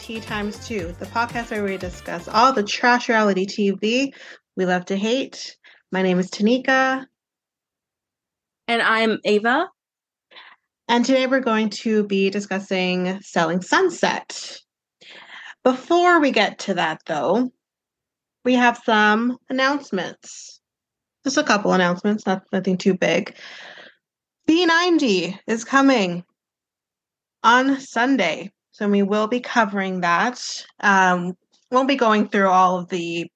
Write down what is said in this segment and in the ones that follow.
Tea Times 2, the podcast where we discuss all the trash reality TV we love to hate. My name is Tanika. And I'm Ava. And today we're going to be discussing Selling Sunset. Before we get to that, though, we have some announcements. Just a couple announcements, not nothing too big. B90 is coming on Sunday. So we will be covering that. Um, won't be going through all of the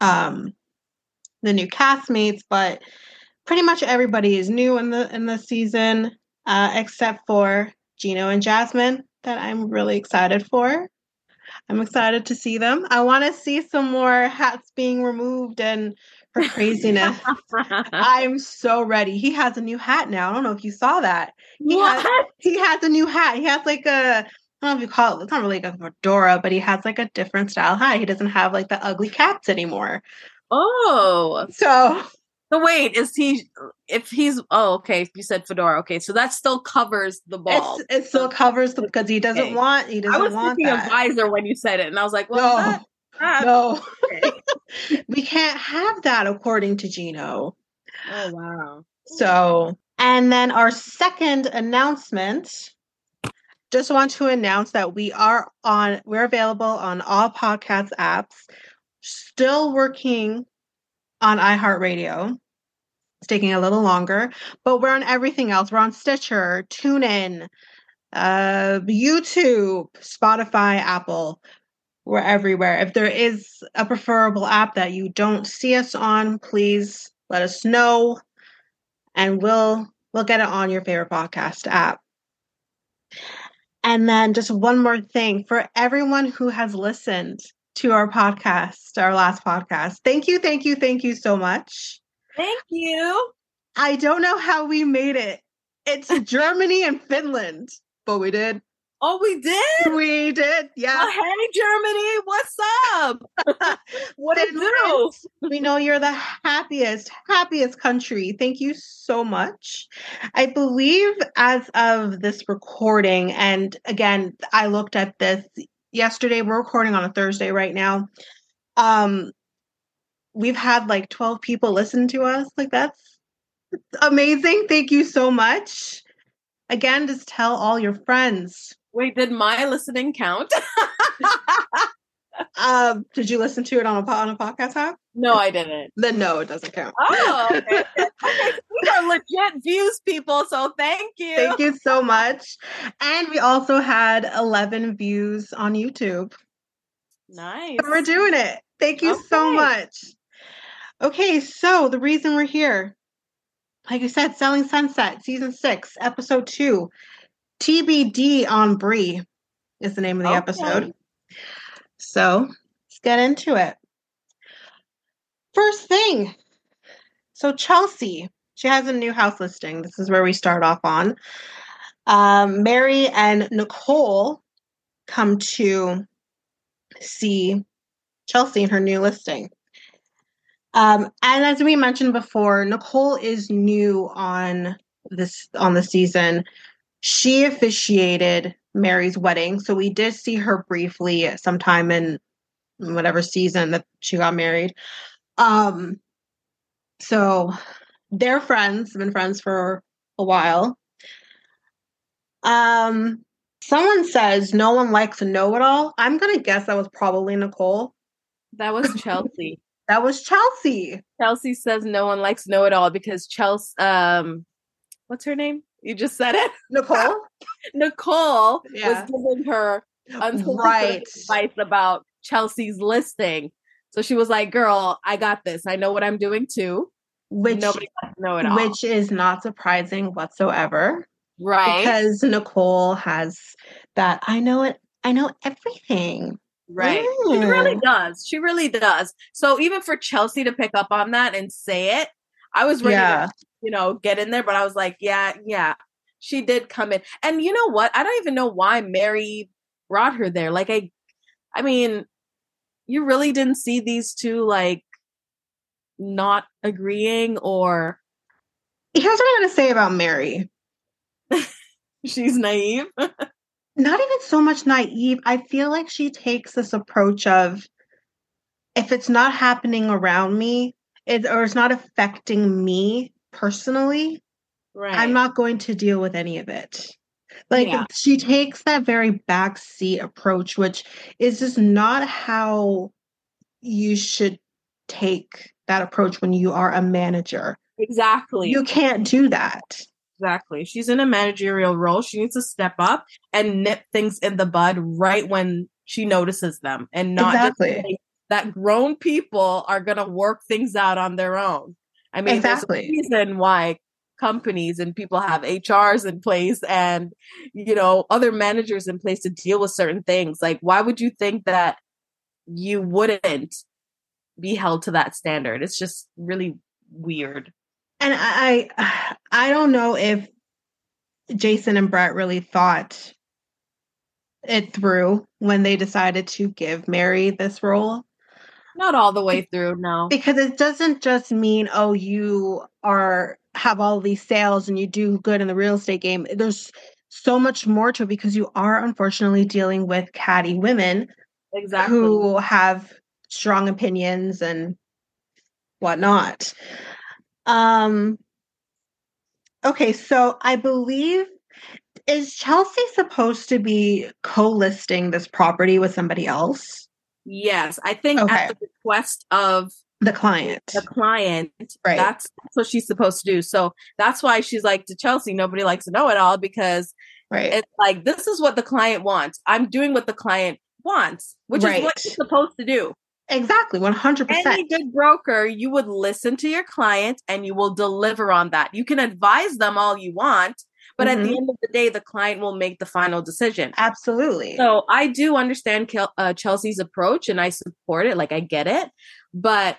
um, the new castmates, but pretty much everybody is new in the in the season, uh, except for Gino and Jasmine, that I'm really excited for. I'm excited to see them. I want to see some more hats being removed and her craziness. I'm so ready. He has a new hat now. I don't know if you saw that. He What? Has, he has a new hat. He has like a I don't know if you call it. It's not really like a fedora, but he has like a different style hat. He doesn't have like the ugly caps anymore. oh. So So wait, is he if he's oh okay, you said fedora. Okay, so that still covers the ball. it still covers the because he doesn't Okay. want he I doesn't was want thinking that. of visor when you said it, and I was like, well, no, that, that- no, okay. we can't have that according to Gino. Oh wow. So, and then our second announcement. Just want to announce that we are on, we're available on all podcast apps. Still working on iHeartRadio. It's taking a little longer, but we're on everything else. We're on Stitcher, TuneIn, uh, YouTube, Spotify, Apple. We're everywhere. If there is a preferable app that you don't see us on, please let us know and we'll we'll get it on your favorite podcast app. And then just one more thing for everyone who has listened to our podcast, our last podcast. Thank you, thank you, thank you so much. Thank you. I don't know how we made it. It's Germany and Finland, but we did. Oh, we did. We did. Yeah. Oh, hey Germany, what's up? what did do? We know you're the happiest, happiest country. Thank you so much. I believe as of this recording, and again, I looked at this yesterday. We're recording on a Thursday right now. Um, we've had like 12 people listen to us. Like that's amazing. Thank you so much. Again, just tell all your friends. Wait, did my listening count? Um, did you listen to it on a on a podcast app? no, I didn't. Then no, it doesn't count. Oh, okay. okay. These are legit views, people. So thank you. Thank you so much. And we also had 11 views on YouTube. Nice. So we're doing it. Thank you so much. Okay, so the reason we're here, like I said, Selling Sunset, season six, episode two, TBD on Bre is the name of the Okay. episode. So let's get into it. First thing. So Chelsea, she has a new house listing. This is where we start off on. Um, Mary and Nicole come to see Chelsea in her new listing. Um, and as we mentioned before, Nicole is new on this on the season. She officiated Mary's wedding, so we did see her briefly sometime in whatever season that she got married. Um, so they're friends, have been friends for a while. Um, someone says no one likes a know-it-all. I'm gonna guess that was probably Nicole. That was Chelsea. That was Chelsea. Chelsea says no one likes know it all because Chelsea, um, what's her name? You just said it. Nicole? Nicole Yeah. was giving her Right. advice about Chelsea's listing. So she was like, "Girl, I got this. I know what I'm doing too. Which Nobody know it all, which is not surprising whatsoever. right? Because Nicole has that I know it I know everything. Right. She really Mm. does. She really does. So even for Chelsea to pick up on that and say it, I was ready Yeah. to, you know, get in there, but I was like, yeah, yeah. She did come in. And you know what? I don't even know why Mary brought her there. Like I I mean, you really didn't see these two like not agreeing or Here's what I'm gonna say about Mary. she's naive. not even so much naive. I feel like she takes this approach of if it's not happening around me, it, or it's not affecting me personally, Right. I'm not going to deal with any of it. Like Yeah. she takes that very backseat approach, which is just not how you should take that approach when you are a manager. exactly. You can't do that. Exactly. She's in a managerial role. She needs to step up and nip things in the bud right when she notices them and not Exactly. that grown people are going to work things out on their own. I mean, Exactly. there's a reason why companies and people have HRs in place and, you know, other managers in place to deal with certain things. Like, why would you think that you wouldn't be held to that standard? It's just really weird. And I I I don't know if Jason and Brett really thought it through when they decided to give Mary this role. Not all the way through, no. because it doesn't just mean oh you are have all these sales and you do good in the real estate game there's so much more to it because you are unfortunately dealing with catty women Exactly. who have strong opinions and whatnot um okay so i believe is chelsea supposed to be co-listing this property with somebody else Yes, I think Okay. at the request of the client the client, Right. that's, that's what she's supposed to do. So that's why she's like to Chelsea, nobody likes to know it all because right it's like this is what the client wants. I'm doing what the client wants, which is what Right. you're supposed to do. exactly 100% Any good broker, you would listen to your client and you will deliver on that. You can advise them all you want, but at Mhm. the end of the day, the client will make the final decision. Absolutely. So I do understand Kel- uh, Chelsea's approach and I support it. Like I get it, but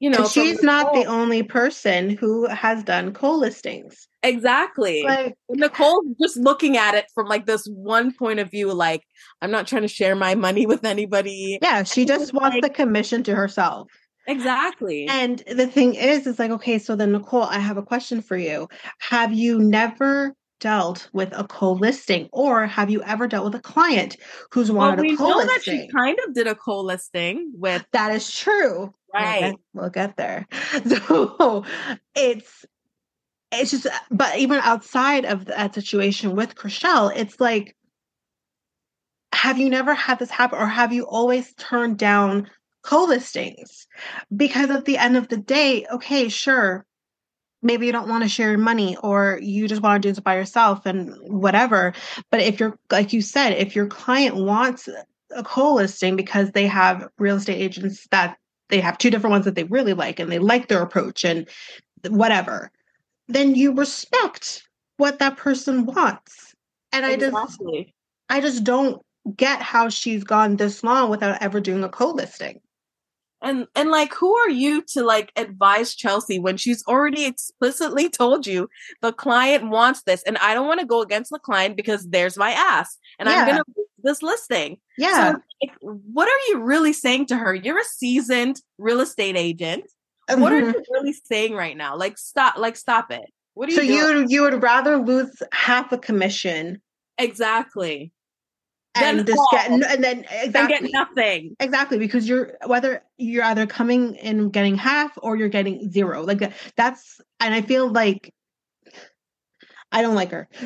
you know, she's not the only person who has done co-listings. exactly. Like, Nicole's just looking at it from like this one point of view. Like I'm not trying to share my money with anybody. yeah, she just wants like- the commission to herself. Exactly. And the thing is, it's like, okay, so then Nicole, I have a question for you. Have you never dealt with a co-listing, or have you ever dealt with a client who's wanted well, we a know that she kind of did a co-listing with That is true. Right. we'll get there. So it's it's just but even outside of that situation with Chrishell, it's like have you never had this happen or have you always turned down co-listings? Because at the end of the day, okay, sure. Maybe you don't want to share your money or you just want to do this by yourself and whatever. But if you're like you said, if your client wants a co-listing because they have real estate agents that they have two different ones that they really like and they like their approach and whatever, then you respect what that person wants. And I just I just don't get how she's gone this long without ever doing a co-listing. And and like who are you to like advise Chelsea when she's already explicitly told you the client wants this and I don't want to go against the client because there's my ass and I'm going to lose this listing. Yeah. So like, what are you really saying to her? You're a seasoned real estate agent. What are Mhm. you really saying right now? Like stop like stop it. What are so you you doing? would you would rather lose half a commission Exactly. And Then just get and then And exactly get nothing. exactly because you're whether you're either coming and getting half or you're getting zero. Like that's and i feel like i don't like her.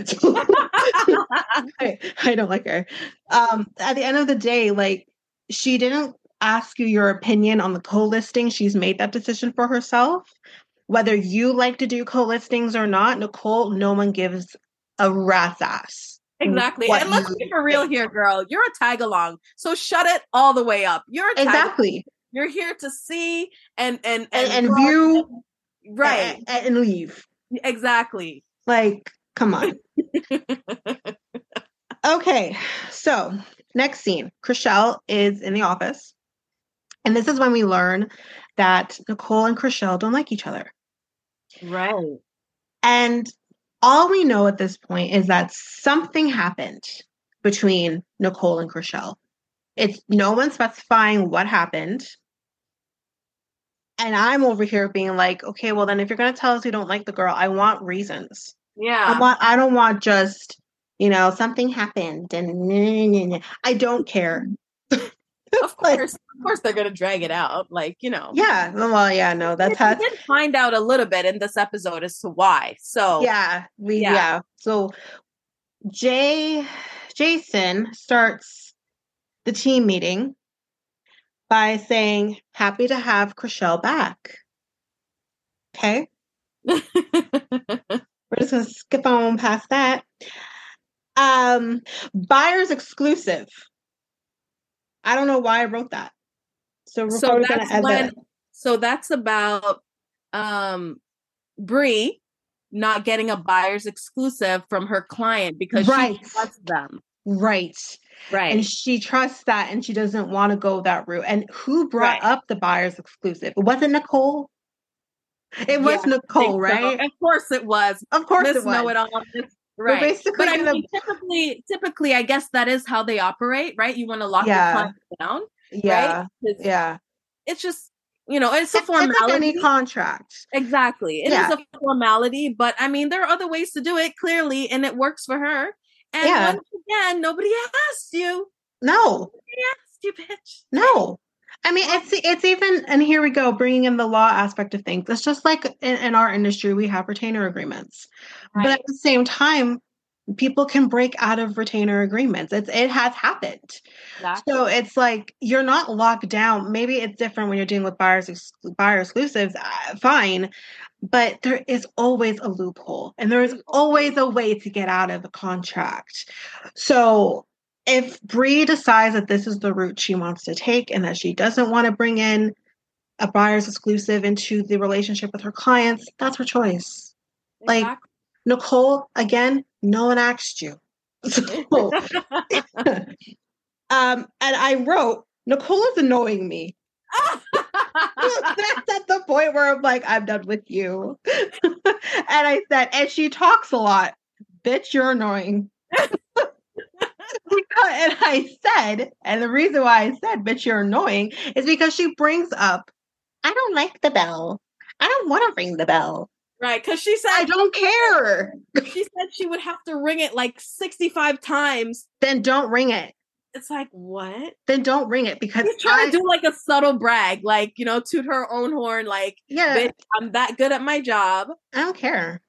I, I don't like her. Um at the end of the day like she didn't ask you your opinion on the co-listing. She's made that decision for herself. Whether you like to do co-listings or not nicole no one gives a rat's ass Mm, exactly. And let's be for real here, girl. You're a tag along. So shut it all the way up. You're a exactly You're here to see and and and, and grow view right. and, and leave Exactly. like come on Okay, so next scene. Chrishell is in the office. And this is when we learn that Nicole and Chrishell don't like each other. Right. And all we know at this point is that something happened between Nicole and Chrishell. It's no one specifying what happened. And I'm over here being like, okay, well then if you're gonna tell us you don't like the girl, I want reasons. Yeah. I want I don't want just, you know, something happened and I don't care. Of course, of course, they're gonna drag it out. Like you know. Yeah. Well, yeah. No, that's how. We did find out a little bit in this episode as to why. So yeah, we yeah. yeah. So Jay Jason starts the team meeting by saying, "Happy to have Chrishell back." Okay. We're just gonna skip on past that. Um, buyers exclusive. I don't know why I wrote that. So, so that's when, so that's about um Bre not getting a buyer's exclusive from her client because right. she trusts them. Right. Right. And she trusts that and she doesn't want to go that route. And who brought right. up the buyer's exclusive? It wasn't Nicole. It was yeah, Nicole, right? So. Of course it was. Of course Miss it was. Know it all. Right. But basically, but I mean, typically, typically, I guess that is how they operate, right? You want to lock yeah. your client down, yeah, right? yeah. It's just you know, it's, a formality. It's any contract, exactly. It yeah. is a formality, but I mean, there are other ways to do it clearly, and it works for her. And yeah. once again, nobody asked you. No, nobody asked you, bitch. No. I mean, it's it's even, and here we go, bringing in the law aspect of things. It's just like in, in our industry, we have retainer agreements, right. but at the same time, people can break out of retainer agreements. It's it has happened. Exactly. So it's like you're not locked down. Maybe it's different when you're dealing with buyers buyer exclusives. Uh, fine, but there is always a loophole, and there is always a way to get out of a contract. So if Bre decides that this is the route she wants to take and that she doesn't want to bring in a buyer's exclusive into the relationship with her clients, that's her choice. Exactly. Like Nicole, again, no one asked you. So, um, and I wrote, Nicole is annoying me. That's at the point where I'm like, I'm done with you. and I said, and she talks a lot. Bitch, you're annoying and I said, and the reason why I said, bitch, you're annoying, is because she brings up, I don't like the bell. I don't want to ring the bell. Right, because she said I don't care. She said she would have to ring it like 65 times. Then don't ring it. It's like, what? Then don't ring it because she's trying I, to do like a subtle brag, like, you know, toot her own horn, like, yeah, bitch, I'm that good at my job. I don't care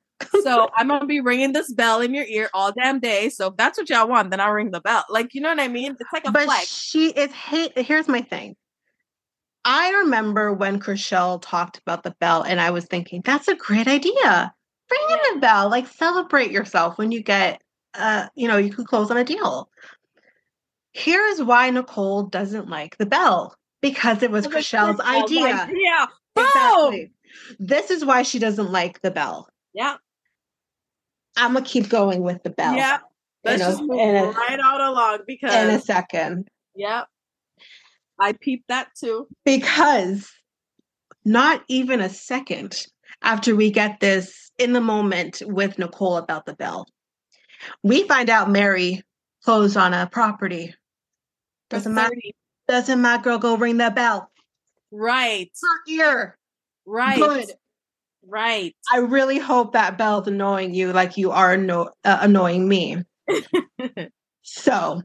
so I'm gonna be ringing this bell in your ear all damn day. So if that's what y'all want, then I'll ring the bell. Like you know what I mean? It's like a but flex. she is hate. Here's my thing. I remember when Chrishell talked about the bell, and I was thinking that's a great idea. Ring in the bell, like celebrate yourself when you get, uh, you know, you can close on a deal. Here's why Nicole doesn't like the bell because it was Chrishell's idea. Yeah, exactly. This is why she doesn't like the bell. Yeah. I'm gonna keep going with the bell. Yeah. Let's just move a, right out along because in a second. Yep. I peeped that too. Because not even a second after we get this in the moment with Nicole about the bell, we find out Mary closed on a property. Doesn't matter. Doesn't my girl go ring the bell? Right. Her ear. Right. Good. Right. I really hope that bell's annoying you like you are uh, annoying me. so,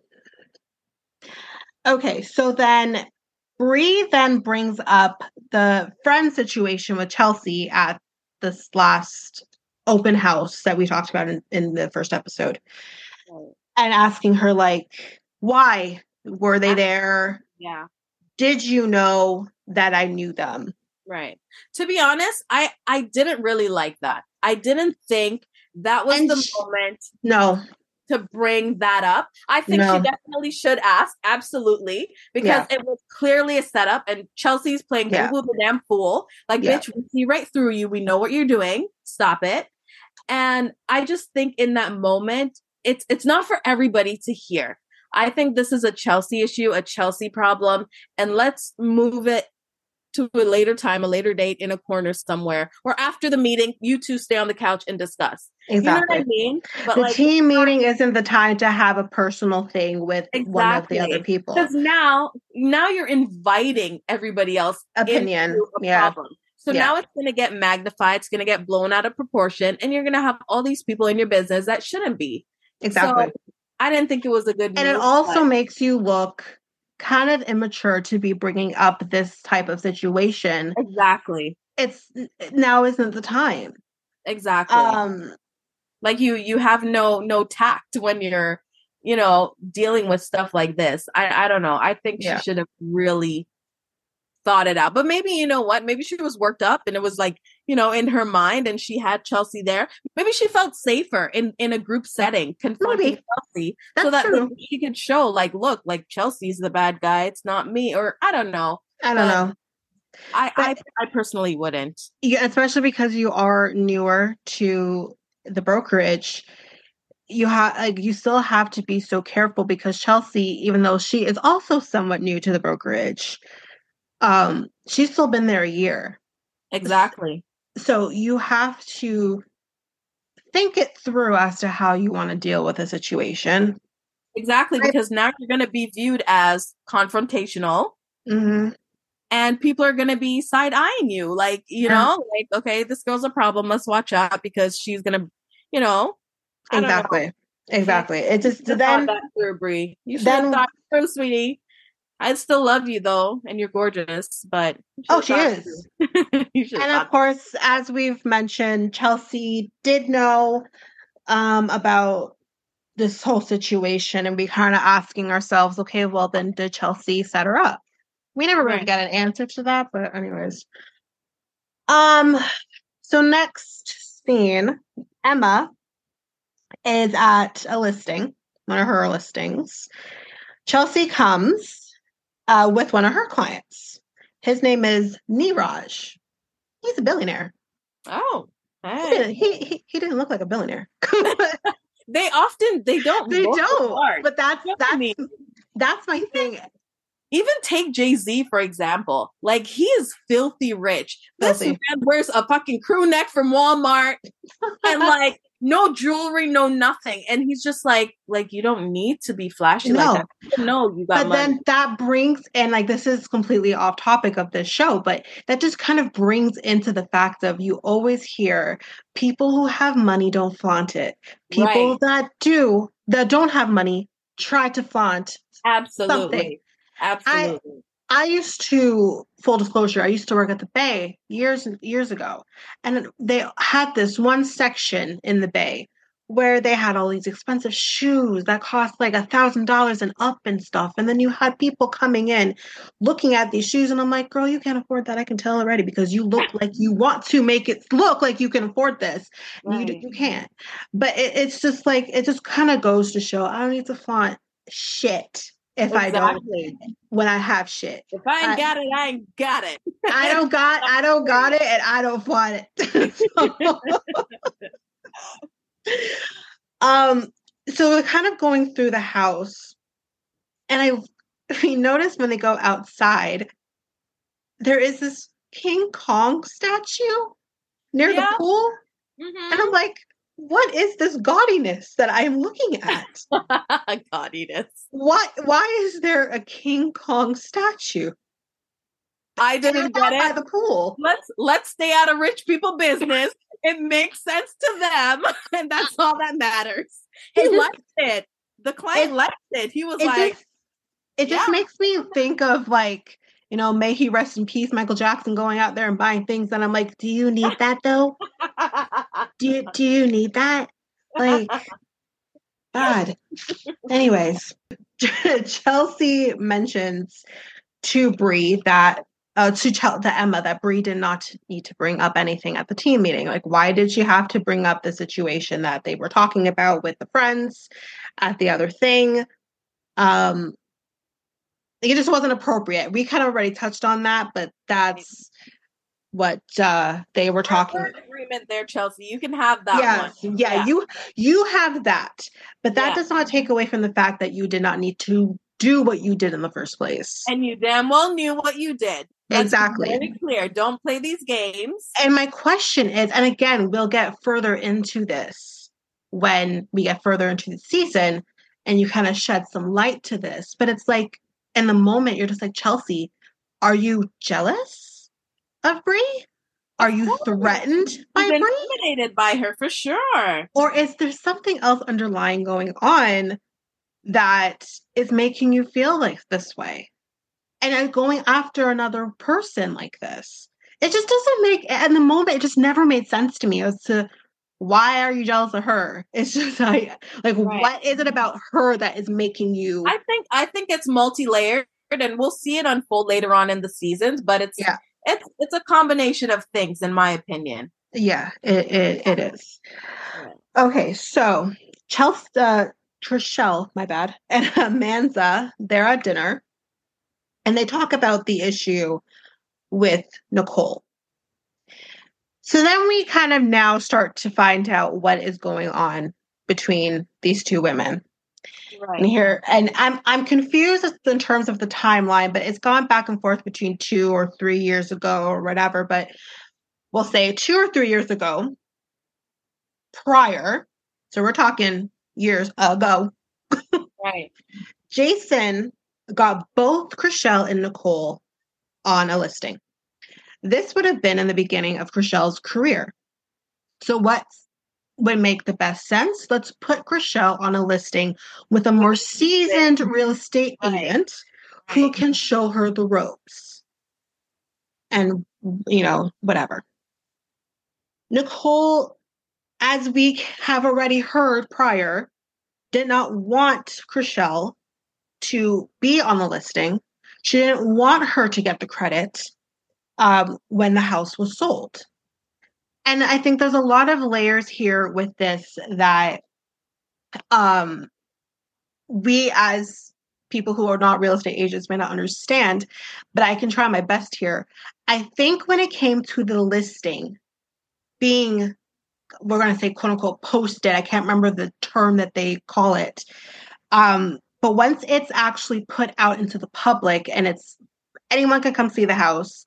okay, so then Bre then brings up the friend situation with Chelsea at this last open house that we talked about in, in the first episode right. and asking her like why were they there yeah did you know that i knew them Right. To be honest, I I didn't really like that. I didn't think that was and the sh- moment. No. To bring that up, I think no. she definitely should ask. Absolutely, because yeah. it was clearly a setup, and Chelsea's playing yeah. who the damn fool. Like, yeah. bitch, we see right through you. We know what you're doing. Stop it. And I just think in that moment, it's it's not for everybody to hear. I think this is a Chelsea issue, a Chelsea problem, and let's move it to a later time, a later date in a corner somewhere, or after the meeting, you two stay on the couch and discuss. Exactly. You know what I mean? But the like, team meeting isn't the time to have a personal thing with exactly. one of the other people. Because now, now you're inviting everybody else opinion. yeah. Problem. So yeah. now it's going to get magnified. It's going to get blown out of proportion, and you're going to have all these people in your business that shouldn't be. Exactly. So I didn't think it was a good and it also but- makes you look kind of immature to be bringing up this type of situation. exactly. It's now isn't the time. Exactly. Um like you you have no no tact when you're you know dealing with stuff like this i i don't know i think Yeah. she should have really thought it out but maybe you know what maybe she was worked up and it was like you know in her mind and she had chelsea there maybe she felt safer in in a group setting confronting Maybe. chelsea That's so that true. she could show like look like chelsea's the bad guy it's not me or i don't know I don't But- know. i i, I personally wouldn't Yeah, especially because you are newer to the brokerage. You have like you still have to be so careful because Chelsea, even though she is also somewhat new to the brokerage, um, she's still been there a year. exactly So you have to think it through as to how you want to deal with a situation. exactly because now you're going to be viewed as confrontational hmm and people are going to be side eyeing you like you know like okay this girl's a problem let's watch out because she's going to you know don't know. Exactly. Exactly. It just then through, Bre. You should then- have thought through, sweetie. I still love you though, and you're gorgeous, but you Oh, she thought through. you should and of course, as we've mentioned, Chelsea did know um, about this whole situation, and we kind of asking ourselves, okay, well, then did Chelsea set her up? We never really Right. got an answer to that, but anyways. Um. So next scene, Emma is at a listing, one of her listings. Chelsea comes uh, with one of her clients. His name is Niraj. He's a billionaire. Oh, He didn't, he, he, he didn't look like a billionaire. They often they don't they don't. But that's that's me. that's my thing. Even take Jay Z for example. Like he is filthy rich. This Filthy. man wears a fucking crew neck from Walmart and like no jewelry, no nothing, and he's just like, like you don't need to be flashy No. like that. No, you got but money. then that brings and like this is completely off topic of this show but that just kind of brings into the fact of you always hear people who have money don't flaunt it people Right. that do that don't have money try to flaunt Absolutely, absolutely. I used to full disclosure, I used to work at the Bay years and years ago. And they had this one section in the Bay where they had all these expensive shoes that cost like a thousand dollars and up and stuff. And then you had people coming in looking at these shoes, and I'm like, girl, you can't afford that. I can tell already because you look like you want to make it look like you can afford this. You, Right. you can't. But it, it's just like it just kind of goes to show I don't need to flaunt shit if I don't Exactly. when I have shit. If I ain't I- got it, I ain't got it. I don't got I don't got it and I don't want it. um so we're kind of going through the house and I we notice when they go outside there is this King Kong statue near Yeah. the pool Mhm. and I'm like what is this gaudiness that I am looking at? Gaudiness. Why why is there a King Kong statue? I didn't get it. By the pool. Let's let's stay out of rich people business. It makes sense to them, and that's all that matters. He It liked it. The client it- liked it. He was it like, just it just makes me think of like you know may he rest in peace michael jackson going out there and buying things and i'm like do you need that though do you do you need that like god anyways chelsea mentions to Bre that uh, to tell to Emma that Bre did not need to bring up anything at the team meeting. Like, why did she have to bring up the situation that they were talking about with the friends at the other thing? Um, it just wasn't appropriate. We kind of already touched on that, but that's what uh, they were talking. We're agreement there, Chelsea. You can have that yes, one. yeah, you you have that, but that Yeah. does not take away from the fact that you did not need to do what you did in the first place. and you damn well knew what you did. Let's Exactly. Very clear. Don't play these games. And my question is, and again, we'll get further into this when we get further into the season and you kind of shed some light to this. But it's like in the moment, you're just like, Chelsea, are you jealous of Bre? Are you threatened by Bre? intimidated by her for sure. Or is there something else underlying going on that is making you feel like this way? And then going after another person like this. It just doesn't make in the moment it just never made sense to me as to why are you jealous of her? It's just like like Right. what is it about her that is making you I think I think it's multi-layered and we'll see it unfold later on in the seasons, but it's Yeah. it's it's a combination of things in my opinion. Yeah, it it, it is. Okay, so Chelsea, uh, Chrishell, my bad, and Amanza, they're at dinner, and they talk about the issue with Nicole. So then we kind of now start to find out what is going on between these two women. And Right. here, and I'm I'm confused in terms of the timeline, but it's gone back and forth between two or three years ago or whatever. But we'll say two or three years ago, prior. So we're talking years ago. Right. Jason got both Chrishell and Nicole on a listing. This would have been in the beginning of Chrishell's career. So what would make the best sense? Let's put Chrishell on a listing with a more seasoned real estate agent who can show her the ropes. And you know, whatever. Nicole, as we have already heard prior, did not want Chrishell to be on the listing. She didn't want her to get the credit um, when the house was sold. And I think there's a lot of layers here with this that um, we, as people who are not real estate agents, may not understand, but I can try my best here. I think when it came to the listing being, we're going to say, quote unquote, posted, I can't remember the term that they call it. Um, but once it's actually put out into the public and it's anyone can come see the house,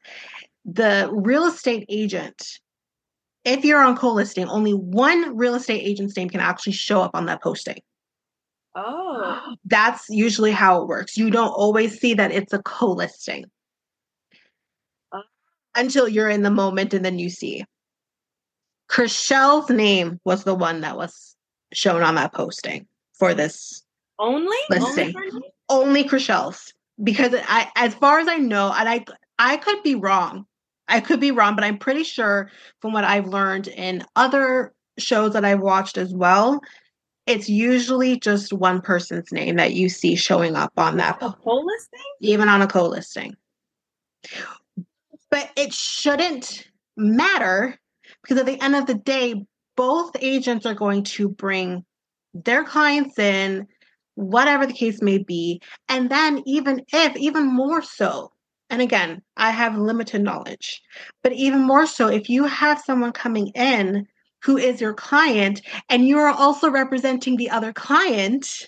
the real estate agent, if you're on co-listing, only one real estate agent's name can actually show up on that posting. Oh. That's usually how it works. You don't always see that it's a co-listing Oh. until you're in the moment and then you see. Chrishell's name was the one that was shown on that posting for this Only? Listing. Only only Chrishell's because I, as far as I know, and I, I could be wrong. I could be wrong, but I'm pretty sure from what I've learned in other shows that I've watched as well, it's usually just one person's name that you see showing up on that, A whole listing? even on a co-listing. But it shouldn't matter because at the end of the day, both agents are going to bring their clients in, whatever the case may be. And then, even if, even more so, and again, I have limited knowledge, but even more so, if you have someone coming in who is your client and you are also representing the other client,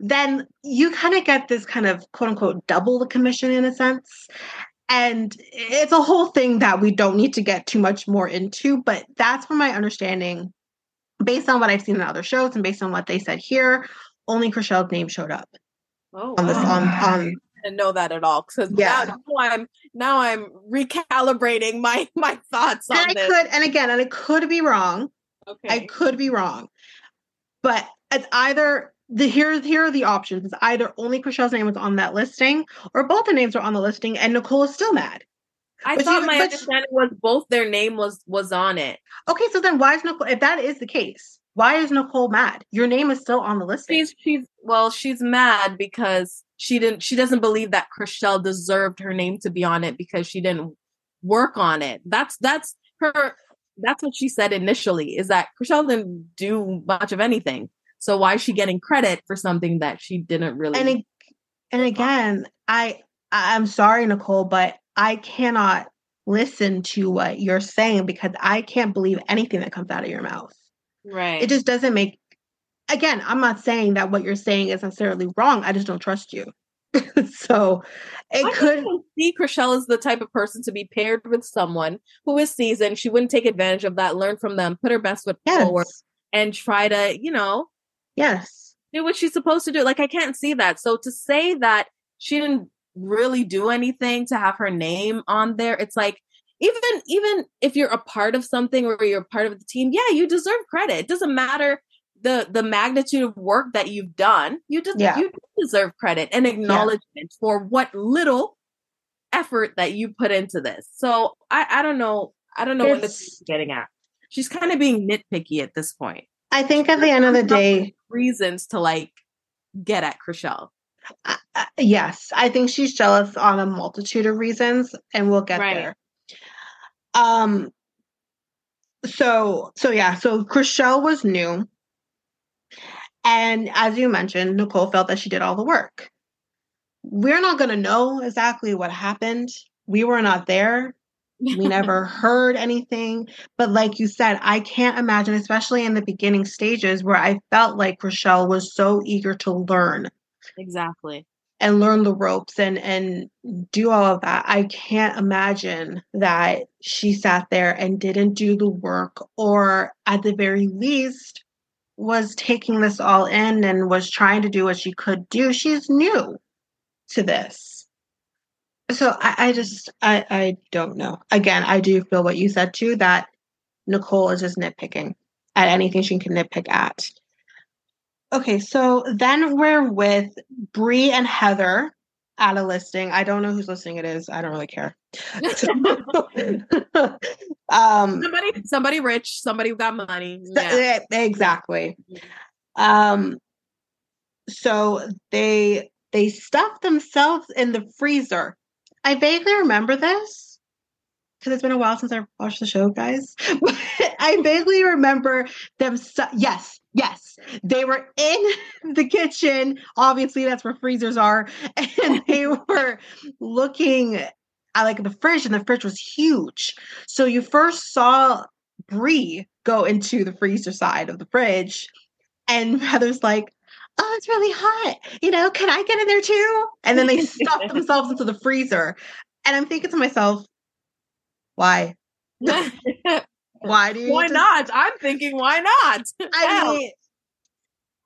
then you kind of get this kind of quote unquote double the commission in a sense. And it's a whole thing that we don't need to get too much more into, but that's from my understanding, based on what I've seen in other shows and based on what they said here, only Chrishell's name showed up Oh, on this wow. on oh, on I didn't know that at all. Because Yeah. now, now I'm now I'm recalibrating my my thoughts on and I this. could and again, and I could be wrong. okay. I could be wrong. But it's either the here here are the options. It's either only Chrishell's name was on that listing or both the names are on the listing and Nicole is still mad. I but thought you- my but- understanding was both their name was was on it. Okay, so then why is Nicole if that is the case, why is Nicole mad? Your name is still on the list. She's she's well, she's mad because she didn't she doesn't believe that Chrishell deserved her name to be on it because she didn't work on it. That's that's her that's what she said initially is that Chrishell didn't do much of anything. So why is she getting credit for something that she didn't really and ag- and again, I- I'm sorry, Nicole, but I cannot listen to what you're saying because I can't believe anything that comes out of your mouth. Right. It just doesn't make again, I'm not saying that what you're saying is necessarily wrong. I just don't trust you. so it I could see Chrishell is the type of person to be paired with someone who is seasoned. She wouldn't take advantage of that, learn from them, put her best foot forward, and try to, you know, Yes. do what she's supposed to do. Like I can't see that. So to say that she didn't really do anything to have her name on there, it's like even even if you're a part of something or you're a part of the team, yeah, you deserve credit. It doesn't matter the the magnitude of work that you've done. You just Yeah. you deserve credit and acknowledgement for what little effort that you put into this. So I I don't know I don't know what It's- this is getting at. She's kind of being nitpicky at this point. I think at the end of the day, Reasons to like get at Chrishell. uh, yes, I think she's jealous on a multitude of reasons, and we'll get Right. there. Um. So so yeah, so Chrishell was new, and as you mentioned, Nicole felt that she did all the work. We're not going to know exactly what happened. We were not there. We never heard anything. But like you said, I can't imagine, especially in the beginning stages where I felt like Rochelle was so eager to learn exactly. And learn the ropes and and do all of that. I can't imagine that she sat there and didn't do the work or at the very least was taking this all in and was trying to do what she could do. She's new to this. So I, I just I, I don't know. Again, I do feel what you said too, that Nicole is just nitpicking at anything she can nitpick at. Okay, so then we're with Bre and Heather at a listing. I don't know whose listing it is. I don't really care. um somebody somebody rich, somebody who got money. Yeah. eh, exactly. Um so they they stuff themselves in the freezer. I vaguely remember this because it's been a while since I've watched the show, guys. I vaguely remember them. Stu- yes, yes, they were in the kitchen. Obviously, that's where freezers are, and they were looking at like the fridge, and the fridge was huge. So you first saw Bre go into the freezer side of the fridge, and Heather's like. Oh, it's really hot. You know, can I get in there too? And then they stuffed themselves into the freezer. And I'm thinking to myself, why? Why do you why to- not? I'm thinking, why not? I mean,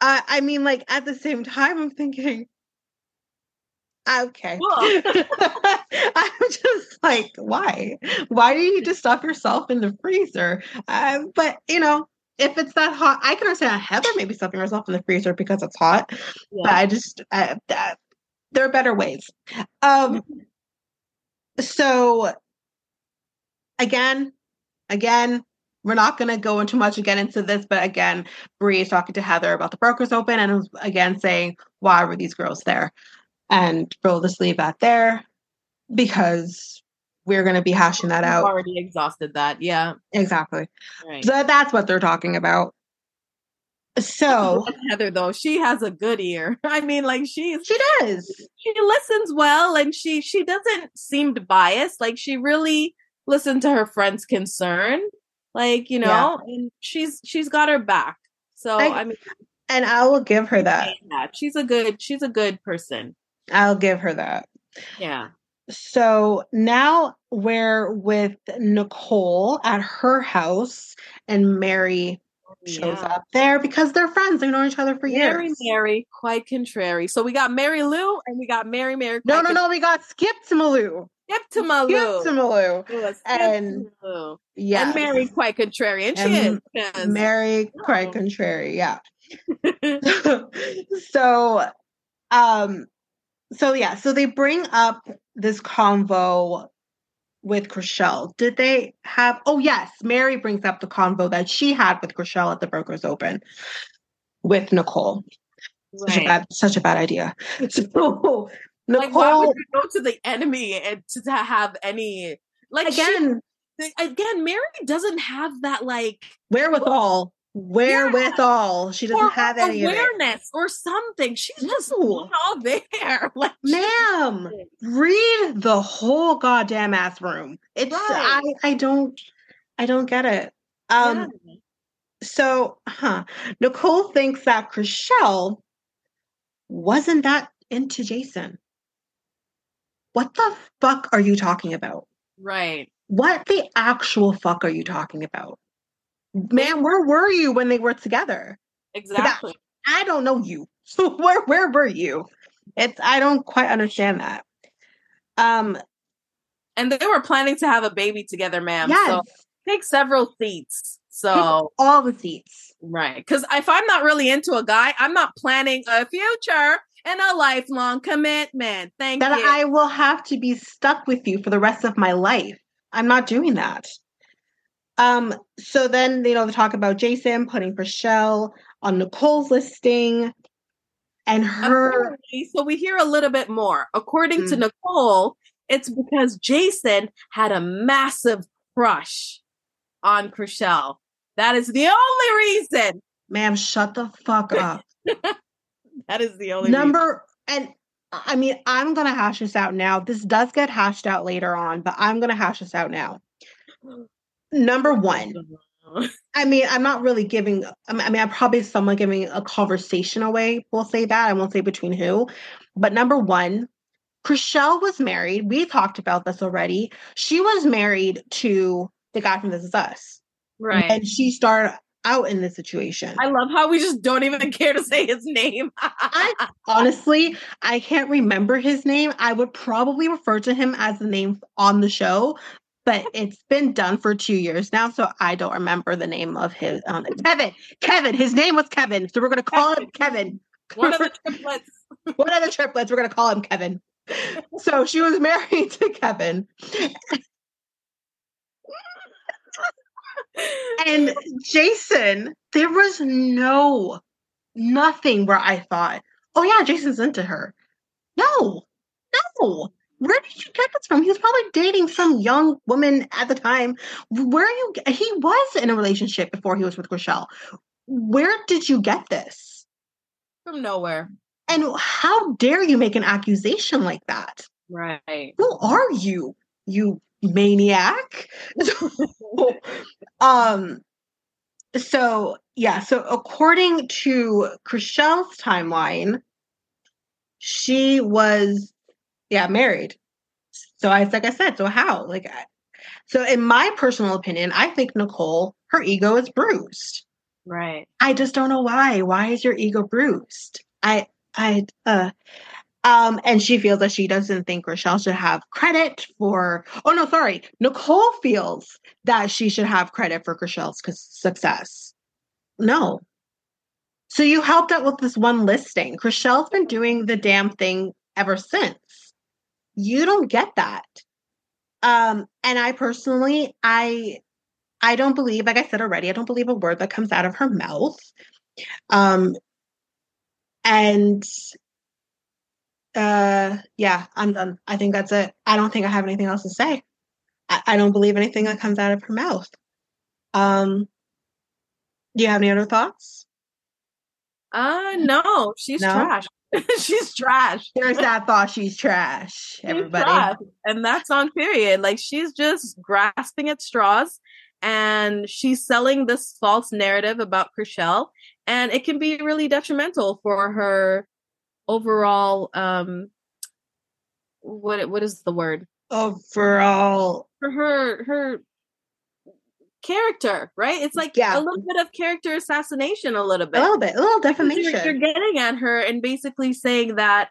I, I mean, like at the same time, I'm thinking, okay. Cool. I'm just like, why? Why do you just stuff yourself in the freezer? Um, but you know, if it's that hot, I can understand a Heather maybe stuffing herself in the freezer because it's hot. But I just, I, that, there are better ways. Um, so again, again, we're not going to go into much again into this, but again, Bre is talking to Heather about the Brokers Open and again saying, why were these girls there? And we'll just leave that there because we're going to be hashing that We've out. already exhausted that. Yeah. Exactly. Right. So that's what they're talking about. So Heather though, she has a good ear. I mean, like she's she does. she listens well and she she doesn't seem biased. Like she really listened to her friend's concern. Like, you know, Yeah. and she's she's got her back. So I- I, mean And I will give her that. that. She's a good she's a good person. I'll give her that. Yeah. So now we're with Nicole at her house, and Mary oh, shows Yeah. up there because they're friends. They've known each other for Mary years. Mary, Mary, quite contrary. So we got Marie-Lou and we got Mary Mary. No, no, no. We got Skip to Malou. Skip to Malou. Skip to Malou. Skip And-. Yes. And Mary quite contrary. And she And is. 'cause- Mary, quite Oh. contrary. Yeah. so, um, so yeah. So they bring up this convo with Chrishell. Did they have? Oh yes, Mary brings up the convo that she had with Chrishell at the Brokers Open with Nicole. Such a bad, such a bad idea. So Nicole Like, why would you go to the enemy and to, to have any like she- again again, Mary doesn't have that like wherewithal, wherewithal. She doesn't or have any awareness or something. She's just all there. Like Ma'am, read the whole goddamn ass room. It's I I don't I don't get it. Um yeah. so huh. Nicole thinks that Chrishell wasn't that into Jason. What the fuck are you talking about? right. What the actual fuck are you talking about? Man, where were you when they were together? Exactly. I don't know you. So where where were you? It's I don't quite understand that. Um And they were planning to have a baby together, ma'am. Yes. So take several seats. So all the seats. right. Because if I'm not really into a guy, I'm not planning a future and a lifelong commitment. Thank you. That you. I will have to be stuck with you for the rest of my life. I'm not doing that. Um, so then you know they talk about Jason putting Chrishell on Nicole's listing and her Apparently, so we hear a little bit more. According to Mm. Nicole, it's because Jason had a massive crush on Chrishell. That is the only reason. ma'am, shut the fuck up. That is the only Number and I mean, I'm gonna hash this out now. This does get hashed out later on, but I'm gonna hash this out now. Number one. I mean, I'm not really giving. I mean, I mean, I'm probably someone giving a conversation away. We'll say that. I won't say between who, but number one, Chrishell was married. We talked about this already. She was married to the guy from This Is Us, right. and she started out in this situation. I love how we just don't even care to say his name. I honestly, I can't remember his name. I would probably refer to him as the name on the show, but it's been done for two years now, so I don't remember the name of his. Um, Kevin, Kevin, his name was Kevin, so we're gonna call him Kevin. One of the triplets. One of the triplets, we're gonna call him Kevin. So she was married to Kevin, and Jason. There was no nothing where I thought, oh yeah, Jason's into her. No, no. Where did you get this from? He was probably dating some young woman at the time. Where are you? He was in a relationship before he was with Chrishell. Where did you get this? From nowhere. And how dare you make an accusation like that? Right. Who are you, you maniac? um. So yeah. So according to Chrishell's timeline, she was yeah married. So I like I said. So how like. I, so in my personal opinion, I think Nicole, her ego is bruised. Right. I just don't know why. Why is your ego bruised? I I uh um and she feels that she doesn't think Chrishell should have credit for oh no sorry Nicole feels that she should have credit for Chrishell's success. No. So you helped out with this one listing. Chrishell's been doing the damn thing ever since. You don't get that. Um and I personally I I don't believe like I said already I don't believe a word that comes out of her mouth. Um and uh yeah i'm done i think that's it i don't think i have anything else to say i, I don't believe anything that comes out of her mouth um do you have any other thoughts Uh no, she's No? trash. she's trash. there's that thought she's trash She's everybody trash. And that's on period. Like she's just grasping at straws and she's selling this false narrative about Chrishell and it can be really detrimental for her overall um what what is the word? overall For her her character, right? It's like Yeah. a little bit of character assassination a little bit a little bit a little defamation You're, you're getting at her and basically saying that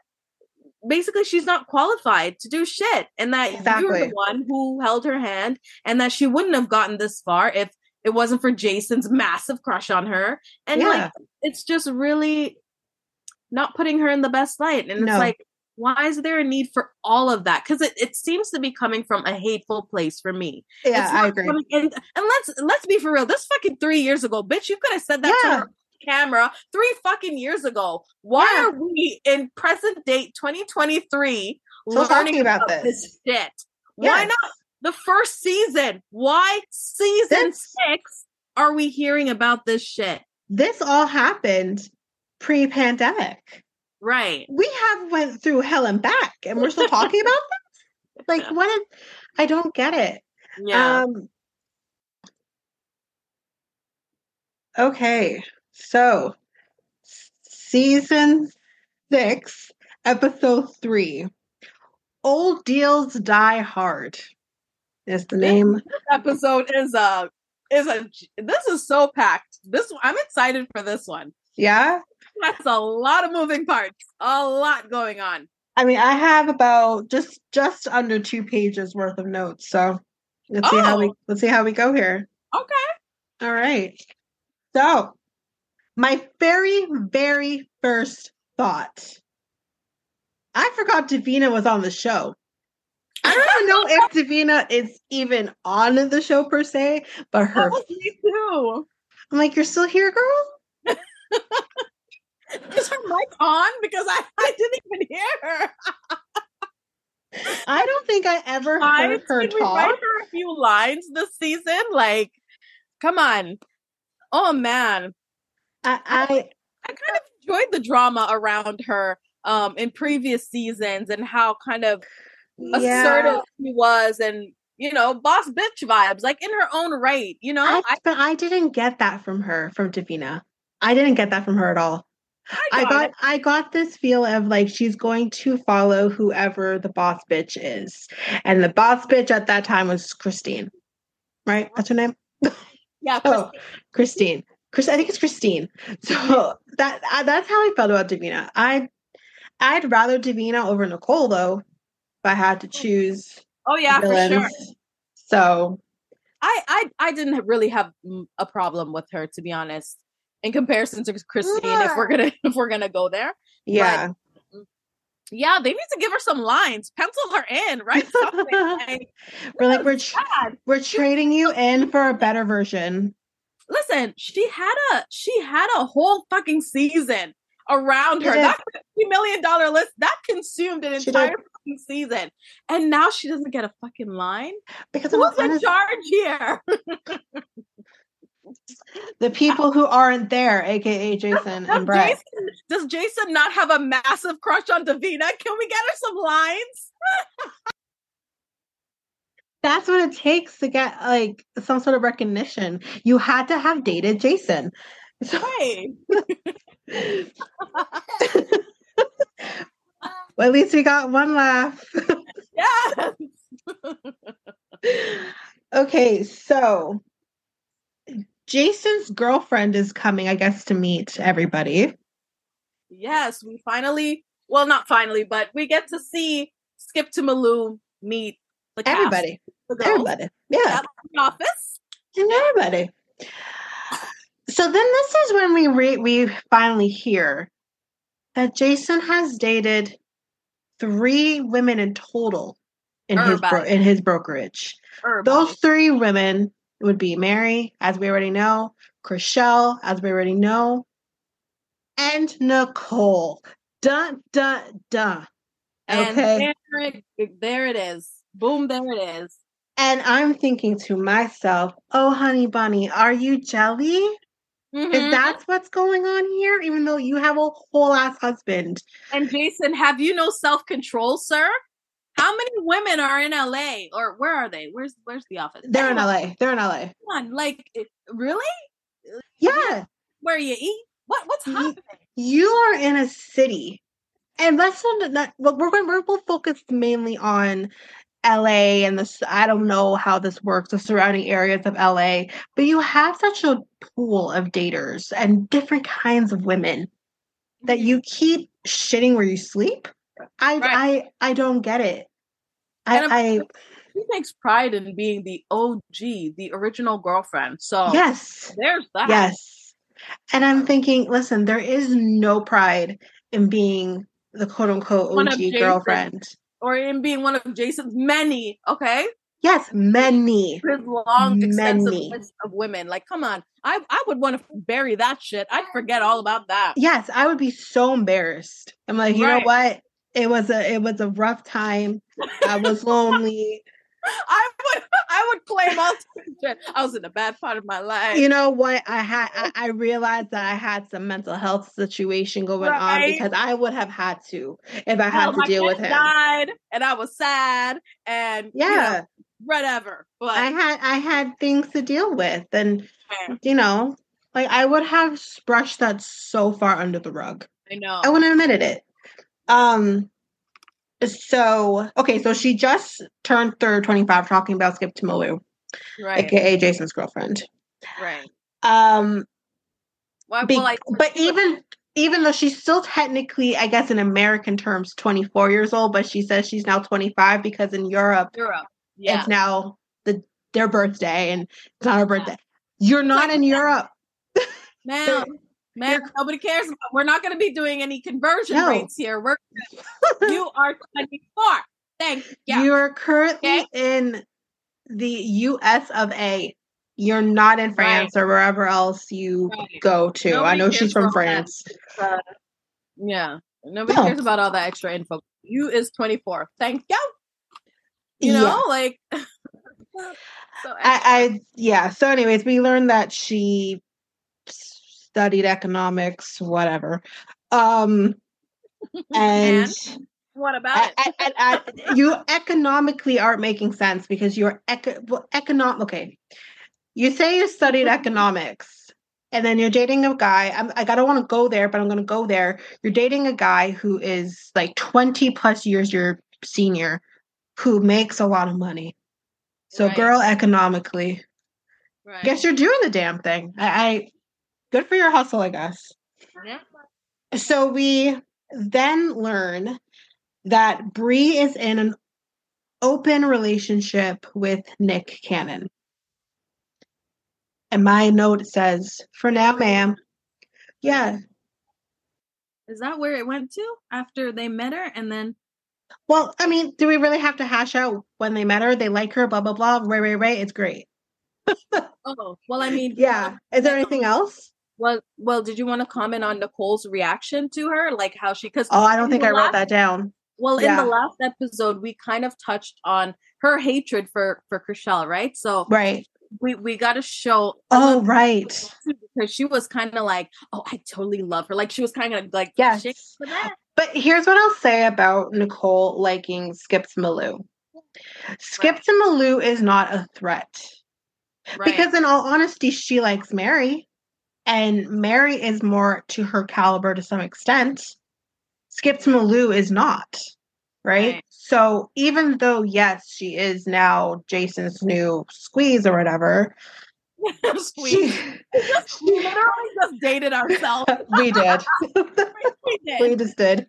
basically she's not qualified to do shit and that you're the one who held her hand and that she wouldn't have gotten this far if it wasn't for Jason's massive crush on her. And Yeah. like it's just really not putting her in the best light. And No. it's like, why is there a need for all of that? Because it, it seems to be coming from a hateful place for me. yeah i agree coming- and, and let's let's be for real. This fucking three years ago, bitch, you could have said that Yeah. to her camera three fucking years ago. Why Yeah. are we in present date 2023 Still talking about this. shit? Why not the first season? Why season This- six are we hearing about this shit? this all happened pre-pandemic Right. we have went through hell and back and we're still talking about this like what is, i don't get it Yeah. um okay so season six episode three old deals die hard is the name this episode is a is a this is so packed. This I'm excited for this one. yeah That's a lot of moving parts. A lot going on. I mean, I have about just just under two pages worth of notes. So let's see how we Oh. let's see how we go here. Okay. All right. So my very very first thought. I forgot Davina was on the show. I don't even know if Davina is even on the show per se, but her was me too. I'm like, you're still here, girl? Is her mic on? Because I, I didn't even hear her. I don't think I ever heard her Can we write her a few lines this season? Like, come on. Oh man. I, I I kind of enjoyed the drama around her um in previous seasons and how kind of assertive she was and you know, boss bitch vibes, like in her own right, you know? I, I, but I didn't get that from her, from Davina. I didn't get that from her at all. I got got. I got this feel of like she's going to follow whoever the boss bitch is. And the boss bitch at that time was Christine. Right? That's her name? yeah, Oh, Christine. Christine. Chris I think it's Christine. So that I, that's how I felt about Davina. I I'd rather Davina over Nicole though, if I had to oh. choose Oh yeah, for sure. So I, I I didn't really have a problem with her to be honest. In comparison to Christine, if we're gonna if we're gonna go there, yeah. yeah, they need to give her some lines, pencil her in, right? Something like, We're like oh, we're tr- God. we're trading you in for a better version. Listen, she had a she had a whole fucking season around her. That fifty million dollar list that consumed an She entire fucking season, and now she doesn't get a fucking line. Because Who's in honest, charge here? the people who aren't there, aka Jason and Brett. Jason, does Jason not have a massive crush on Davina? Can we get her some lines? That's what it takes to get like some sort of recognition. You had to have dated Jason. So, Hey, well, at least we got one laugh. yes. okay, so Jason's girlfriend is coming, I guess, to meet everybody. Yes, we finally, well, not finally, but we get to see Skip to Malou meet the cast, Everybody. the Everybody. Yeah. at the office. And everybody. So then this is when we re- we finally hear that Jason has dated three women in total in his bro- in his brokerage. Those three women would be Mary, as we already know, Chrishell, as we already know, and Nicole. Dun dun dun. and Okay. there it, there it is. Boom, there it is. And I'm thinking to myself, oh honey bunny, are you jelly? Mhm. Is that what's going on here? Even though you have a whole ass husband. And Jason, have you no self control, sir? How many women are in LA, or where are they? Where's Where's the office? They're in LA. They're in LA. Come on, like really? Yeah. Where you eat? What What's happening? You are in a city. And let's not, well, we're going we're we'll focus mainly on LA and this I don't know how this works, the surrounding areas of LA, but you have such a pool of daters and different kinds of women that you keep shitting where you sleep. I Right. I I don't get it. I, I He takes pride in being the OG, the original girlfriend. So yes. there's that. Yes. And I'm thinking, listen, there is no pride in being the quote unquote OG Jason's- girlfriend. Or in being one of Jason's many, okay? Yes, many. His long, extensive Many. list of women. Like, come on. I, I would want to bury that shit. I'd forget all about that. Yes, I would be so embarrassed. I'm like, you know what? It was a it was a rough time. I was lonely. I would I would claim all. I was in a bad part of my life. You know what? I had oh. I, I realized that I had some mental health situation going on because I would have had to if I had to my deal with him. died and I was sad and you know, Yeah. whatever. But I had I had things to deal with and you know, like I would have brushed that so far under the rug. I know. I wouldn't have admitted it. Um so okay, so she just turned third 25 talking about Skip to Malou, right. aka Jason's girlfriend. Right. Um Well, be- well, I, but even even though she's still technically, I guess, in American terms, 24 years old, but she says she's now 25 because in Europe, Europe. Yeah. it's now the their birthday and it's not her birthday. You're not in Europe. Man, man, you're- nobody cares. We're not going to be doing any conversion No. rates here. We're you are 24. Thank you. You're currently Okay. in the US of A. You're not in France or wherever else you Right. go to. I know she's from. France. Uh, yeah. Nobody No. cares about all that extra info. You is 24. Thank you. You Yeah. know, like so I, I yeah. So, anyways, we learned that she studied economics, whatever. Um, and what about I, it? I, I, you economically aren't making sense because you're eco- well, economic. Okay, you say you studied economics, and then you're dating a guy. I'm, I gotta want to go there, but I'm gonna go there. You're dating a guy who is like 20 plus years your senior, who makes a lot of money. So, Right. girl, economically, right. I guess you're doing the damn thing. I, I good for your hustle, I guess. Yeah. So we then learn that Bre is in an open relationship with Nick Cannon. And my note says, for now, ma'am. Yeah. Is that where it went to after they met her and then Well, I mean, do we really have to hash out when they met her? They like her, blah, blah, blah. Ray, ray, ray. It's great. oh well I mean Yeah. Is there anything else? Well well did you want to comment on Nicole's reaction to her like how she cuz Oh, I don't think I wrote last- that down. Well, in the last episode, we kind of touched on her hatred for for Chrishell, right? So Right. we we got to show. Oh, right. because she was kind of like, "Oh, I totally love her." Like she was kind of like, Yes. "Shit for that." But here's what I'll say about Nicole liking Skips Malou. Skips and Malou is not a threat. Right. Because in all honesty, she likes Mary. And Mary is more to her caliber to some extent. Skips Malou is not. Right? Right. So even though, yes, she is now Jason's new squeeze or whatever, we, she, we literally just dated ourselves. we did. we did. we just did.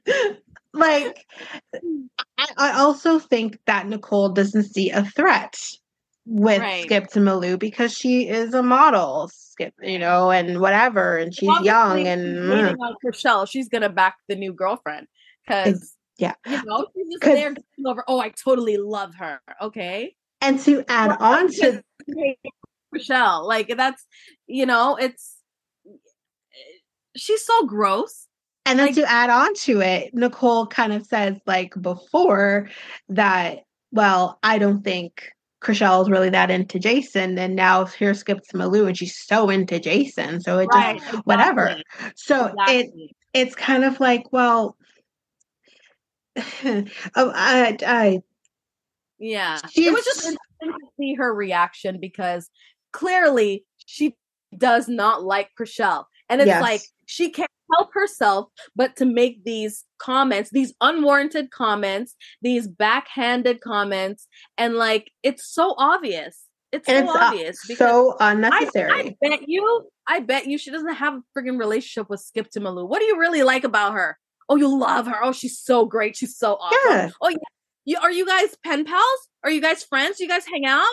Like, I, I also think that Nicole doesn't see a threat with Right. Skip to Malou because she is a model, Skip, you know, and whatever, and she's Obviously, young and dating mm. on Chrishell. She's gonna back the new girlfriend because yeah. you know she's just there over. Oh, I totally love her. Okay. and to add on to Michelle. Like that's you know, it's she's so gross. and then like- to add on to it, Nicole kind of says like before that, well, I don't think Chrishell is really that into Jason, and now here skips Malou, and she's so into Jason, so it just whatever. exactly, So it it's kind of like, well, oh, I, I, yeah. It was just interesting to see her reaction because clearly she does not like Chrishell. And it's Yes. like she can't help herself but to make these comments, these unwarranted comments, these backhanded comments, and like it's so obvious. It's and so it's uh, obvious because so I, unnecessary. I bet you, I bet you she doesn't have a friggin' relationship with Skip to Malou. What do you really like about her? Oh, you love her. Oh, she's so great. She's so awesome. Yeah. Oh, yeah. You, are you guys pen pals? Are you guys friends? Do you guys hang out?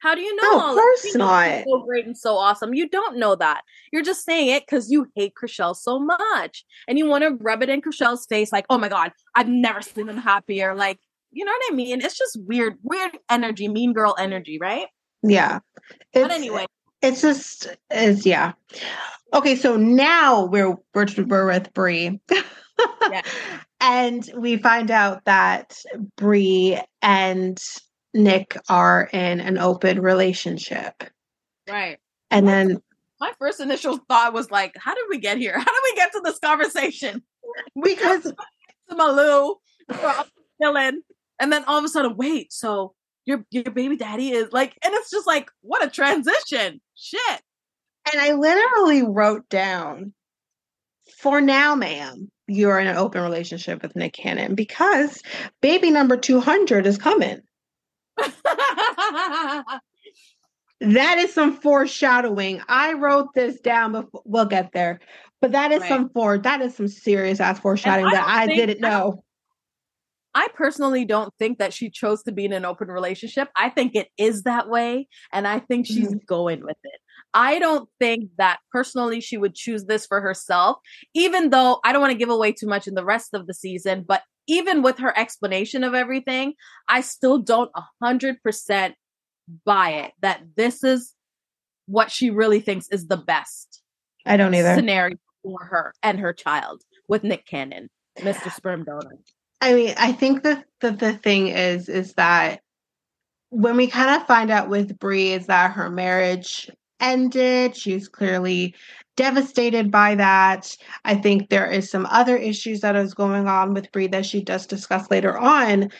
How do you know? No, of course You know she's not. So great and so awesome. You don't know that. You're just saying it because you hate Chrishell so much, and you want to rub it in Chrishell's face, like, "Oh my god, I've never seen them happier." Like, you know what I mean? It's just weird, weird energy, mean girl energy, right? yeah. But anyway, it's just is yeah. Okay, so now we're we're we're with Bre. Yeah. And we find out that Bre and Nick are in an open relationship. right. And then my first initial thought was like, how did we get here? How did we get to this conversation? We because to Malou, chilling, and then all of a sudden, wait, so your your baby daddy is like, and it's just like, what a transition. Shit. and I literally wrote down for now, ma'am, you're in an open relationship with Nick Cannon because baby number 200 is coming. That is some foreshadowing. I wrote this down before we'll get there. But that is Right. some for that is some serious ass foreshadowing I that I think- didn't know. I personally don't think that she chose to be in an open relationship. I think it is that way, and I think she's mm-hmm. going with it. I don't think that personally she would choose this for herself, even though I don't want to give away too much in the rest of the season. But even with her explanation of everything, I still don't a hundred percent buy it that this is what she really thinks is the best I don't either. scenario for her and her child with Nick Cannon, Mr. Sperm Donor. I mean, I think that the, the thing is is that when we kind of find out with Bre is that her marriage ended. She's clearly devastated by that. I think there is some other issues that is going on with Bre that she does discuss later on.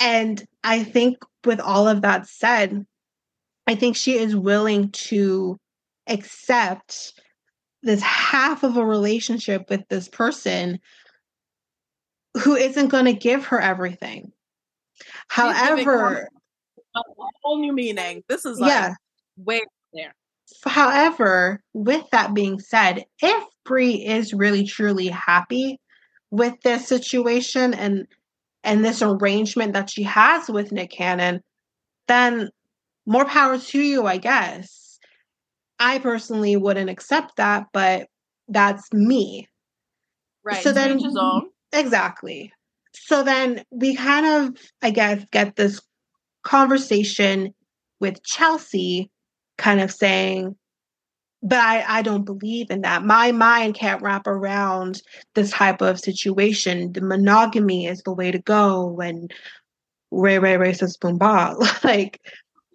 And I think with all of that said, I think she is willing to accept this half of a relationship with this person who isn't going to give her everything. However, A whole new meaning. This is like yeah. way there. However, with that being said, if Bre is really truly happy with this situation and and this arrangement that she has with Nick Cannon, then more power to you, I guess. I personally wouldn't accept that, but that's me. Right. So then- each his own. Exactly. So then we kind of, I guess, get this conversation with Chelsea kind of saying, but I, I don't believe in that. My mind can't wrap around this type of situation. The monogamy is the way to go. And Ray Ray Ray says boom ba. Like,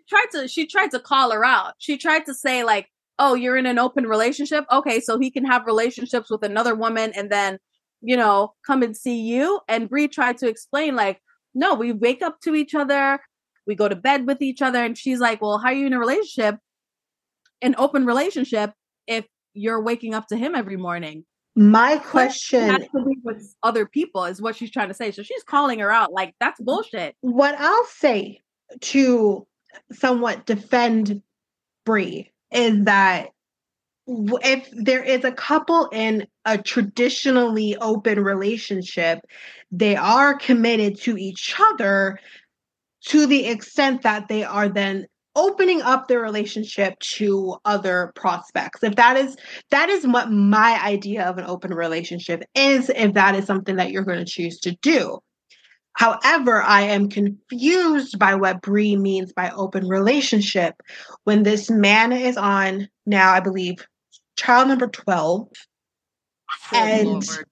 tried to she tried to call her out. She tried to say like, "Oh, you're in an open relationship. Okay, so he can have relationships with another woman and then, you know, come and see you." And Bre tried to explain like, "No, we wake up to each other, we go to bed with each other." And she's like, "Well, how are you in a relationship, an open relationship, if you're waking up to him every morning?" my question That's to be with other people is what she's trying to say. So she's calling her out like that's bullshit. what I'll say to somewhat defend Bre is that if there is a couple in a traditionally open relationship, they are committed to each other to the extent that they are then opening up their relationship to other prospects. If that is that is what my idea of an open relationship is if that is something that you're going to choose to do. However, I am confused by what Bre means by open relationship. When this man is on now, I believe, child number 12, Good And- Lord.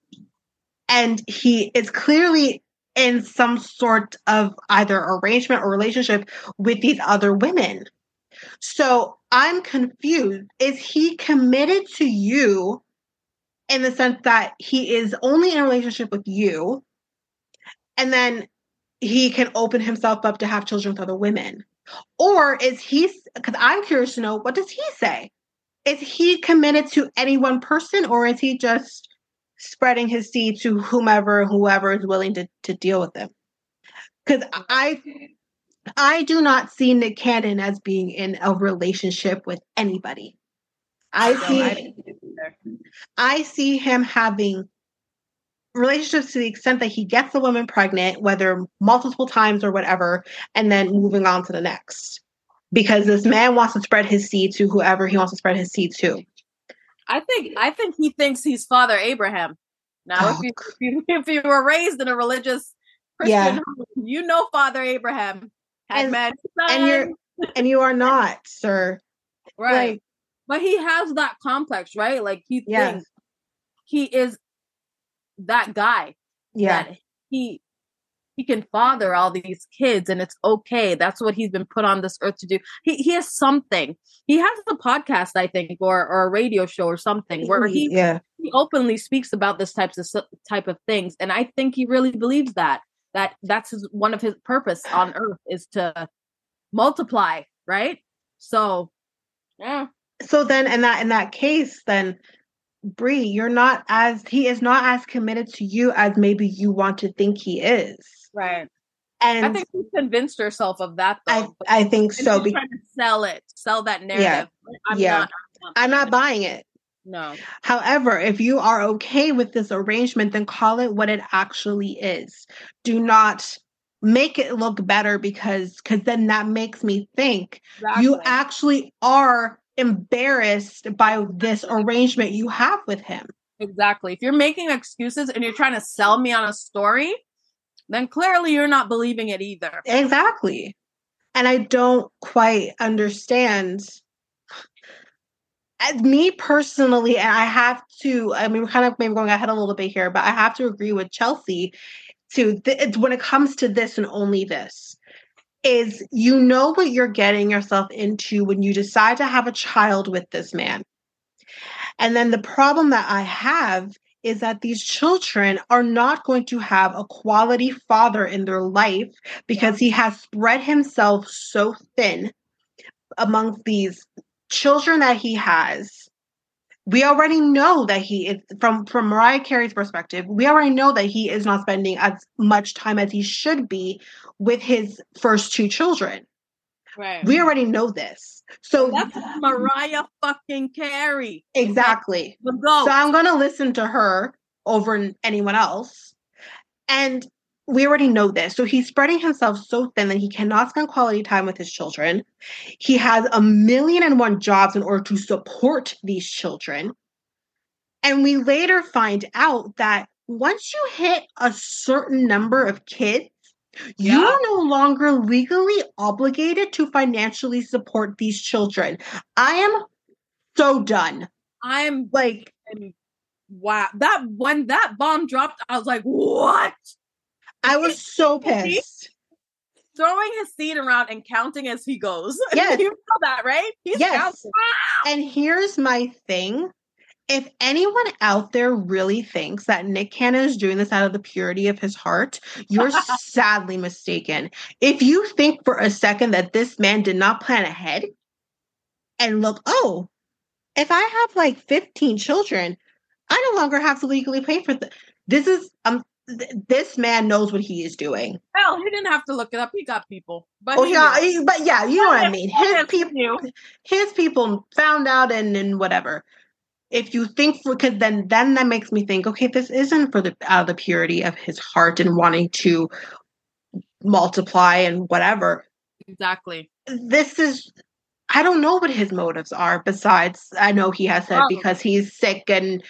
and he is clearly in some sort of either arrangement or relationship with these other women. So I'm confused. Is he committed to you in the sense that he is only in a relationship with you? and then he can open himself up to have children with other women or is he because i'm curious to know what does he say is he committed to any one person or is he just spreading his seed to whomever whoever is willing to, to deal with him because i i do not see nick cannon as being in a relationship with anybody i No, see I. I see him having relationships to the extent that he gets the woman pregnant, whether multiple times or whatever, and then moving on to the next. Because this man wants to spread his seed to whoever he wants to spread his seed to. I think I think he thinks he's Father Abraham. Now, if, Oh, you, if you if you were raised in a religious Christian Yeah. home, you know Father Abraham had And- and you're- And you are not, sir. right. Like, but he has that complex, right? Like he Yes. thinks he is that guy yeah. that he he can father all these kids and it's okay. That's what he's been put on this earth to do. He he has something. He has a podcast, I think, or or a radio show or something where he yeah. he openly speaks about this types of type of things and i think he really believes that that that's his one of his purpose on earth is to multiply right so yeah So then in that in that case, then Bre, you're not as he is not as committed to you as maybe you want to think he is. Right And i think she convinced herself of that though I, I think she's so. be- trying to sell it sell that narrative i'm Yeah. not I'm not buying it. No. However, if you are okay with this arrangement, then call it what it actually is. Do not make it look better because because then that makes me think exactly. you actually are embarrassed by this arrangement you have with him. Exactly. If you're making excuses and you're trying to sell me on a story, then clearly you're not believing it either. Exactly. And I don't quite understand as me personally, and I have to, I mean, we're kind of maybe going ahead a little bit here, but I have to agree with Chelsea to th- when it comes to this and only this is you know what you're getting yourself into when you decide to have a child with this man. And then the problem that I have is that these children are not going to have a quality father in their life because he has spread himself so thin amongst these children that he has we already know that he is from from Mariah Carey's perspective, we already know that he is not spending as much time as he should be with his first two children. Right. We already know this. So that's Mariah fucking Carey. Exactly. So I'm gonna listen to her over anyone else. And we already know this. So he's spreading himself so thin that he cannot spend quality time with his children. He has a million and one jobs in order to support these children. And we later find out that once you hit a certain number of kids, yeah. you are no longer legally obligated to financially support these children. I am so done. I'm like, wow. That when that bomb dropped, I was like, what? I was so pissed. Throwing his seed around and counting as he goes. Yes. you know that, right? He's yes. Counting. And here's my thing. If anyone out there really thinks that Nick Cannon is doing this out of the purity of his heart, you're sadly mistaken. If you think for a second that this man did not plan ahead and look, oh, if I have like 15 children, I no longer have to legally pay for this. This is um this man knows what he is doing. Well, he didn't have to look it up. He got people. But oh yeah, he, but yeah, you know what I mean. His people, his people found out and and whatever. If you think for because then then that makes me think, okay, this isn't for the out of the purity of his heart and wanting to multiply and whatever. Exactly. This is I don't know what his motives are. Besides, I know he has said Probably. because he's sick and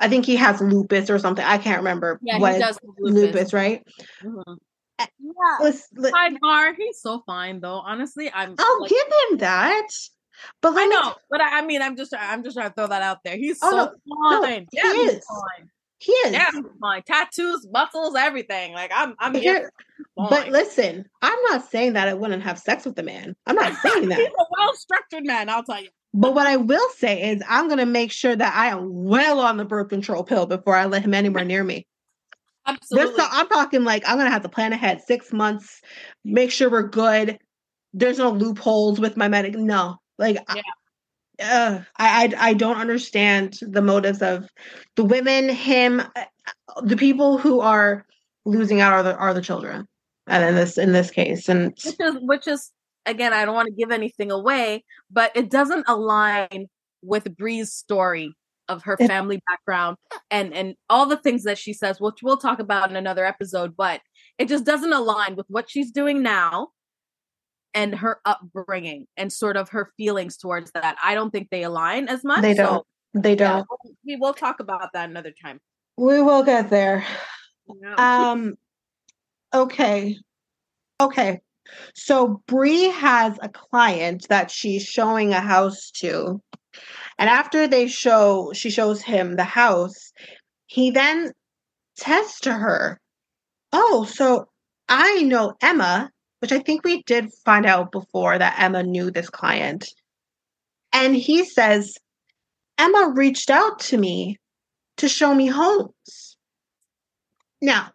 I think he has lupus or something. I can't remember yeah, what he does lupus. lupus right? Mm-hmm. Eh, yeah, let, fine. He's so fine though. Honestly, I'm. I'll like, give him that. But I know, but I, I, mean, I'm just, I'm just trying to throw that out there. He's oh, so no, fine. No, yeah, he is. fine. He is. Yeah, fine. Tattoos, muscles, everything. Like I'm, I'm here. But listen, I'm not saying that I wouldn't have sex with the man. I'm not saying that. He's a well structured man. I'll tell you. But what I will say is, I'm going to make sure that I am well on the birth control pill before I let him anywhere near me. Absolutely. So, I'm talking like I'm going to have to plan ahead six months, make sure we're good. There's no loopholes with my medic. No, like yeah. I, uh, I, I don't understand the motives of the women, him, uh, the people who are losing out are the are the children, and in this in this case, and which is which is again, I don't want to give anything away, but it doesn't align with Bre's story of her family background and and all the things that she says, which we'll talk about in another episode, but it just doesn't align with what she's doing now and her upbringing and sort of her feelings towards that. I don't think they align as much. They don't. So, they don't. Yeah, we will talk about that another time. We will get there. Yeah. Um okay. Okay. So Bre has a client that she's showing a house to. And after they show she shows him the house, he then says to her, "Oh, so I know Emma, which I think we did find out before that Emma knew this client." And he says, "Emma reached out to me to show me homes." Now,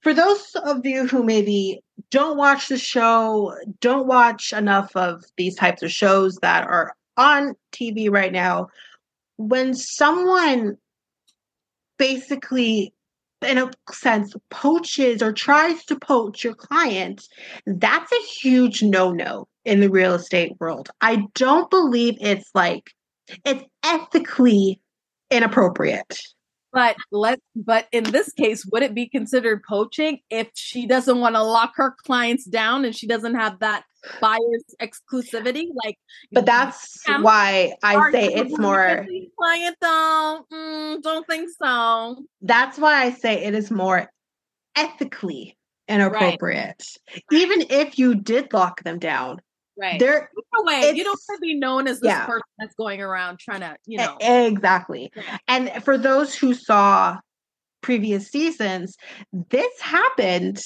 for those of you who maybe don't watch the show, don't watch enough of these types of shows that are on TV right now, when someone basically in a sense poaches or tries to poach your client that's a huge no-no in the real estate world i don't believe it's like It's ethically inappropriate. But let but in this case, would it be considered poaching if she doesn't want to lock her clients down and she doesn't have that buyer's exclusivity? Like, But that's why I say it's more. client though. Mm, don't think so. That's why I say it is more ethically inappropriate. Even if you did lock them down, Right. there Either way, you don't want to be known as this yeah. person that's going around trying to, you know. Exactly. Yeah. And for those who saw previous seasons, this happened,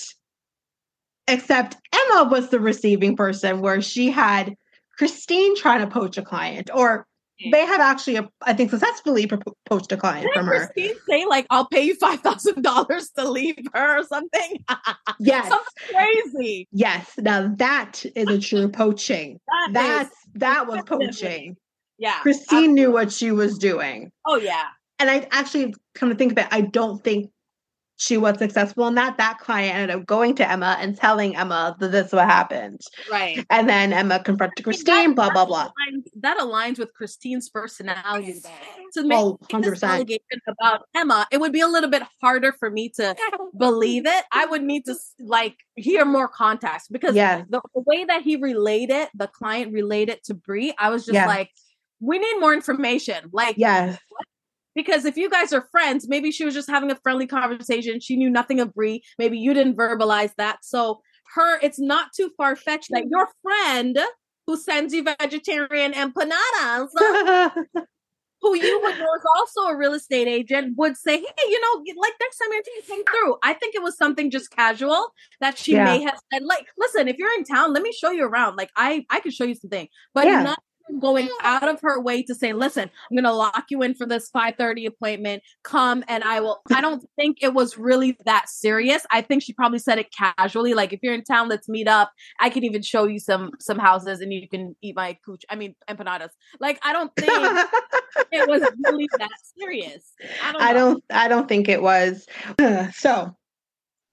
except Emma was the receiving person where she had Christine trying to poach a client, or they had actually, I think, successfully pro- poached a client Didn't from her. Christine say like I'll pay you five thousand dollars to leave her or something? Yes. Something crazy. Yes. Now that is a true poaching. that That's that was poaching. yeah. Christine knew what she was doing. Oh yeah. and I actually come to think of it, I don't think she was successful in that. That client ended up going to Emma and telling Emma that this is what happened. Right. And then Emma confronted Christine, blah, blah, blah. aligns- that aligns with Christine's personality. though. To make Oh, this 100%. allegation about Emma, it would be a little bit harder for me to believe it. I would need to like hear more context because Yes. the, the way that he related, the client related to Bre, I was just Yeah. like, we need more information. Like, Yes. Because if you guys are friends, maybe she was just having a friendly conversation. She knew nothing of Bre. Maybe you didn't verbalize that. So her, it's not too far fetched that your friend who sends you vegetarian empanadas, who you would know is also a real estate agent, would say, "Hey, you know, like next time you're come through." I think it was something just casual that she Yeah. may have said, like, "Listen, if you're in town, let me show you around. Like, I I can show you something." But Yeah. not going out of her way to say, "Listen, I'm going to lock you in for this 5:30 appointment. Come and I will." I don't think it was really that serious. I think she probably said it casually, like, "If you're in town, let's meet up. I can even show you some some houses, and you can eat my cooch. I mean, empanadas." Like, I don't think it was really that serious. I don't. I don't I don't think it was. So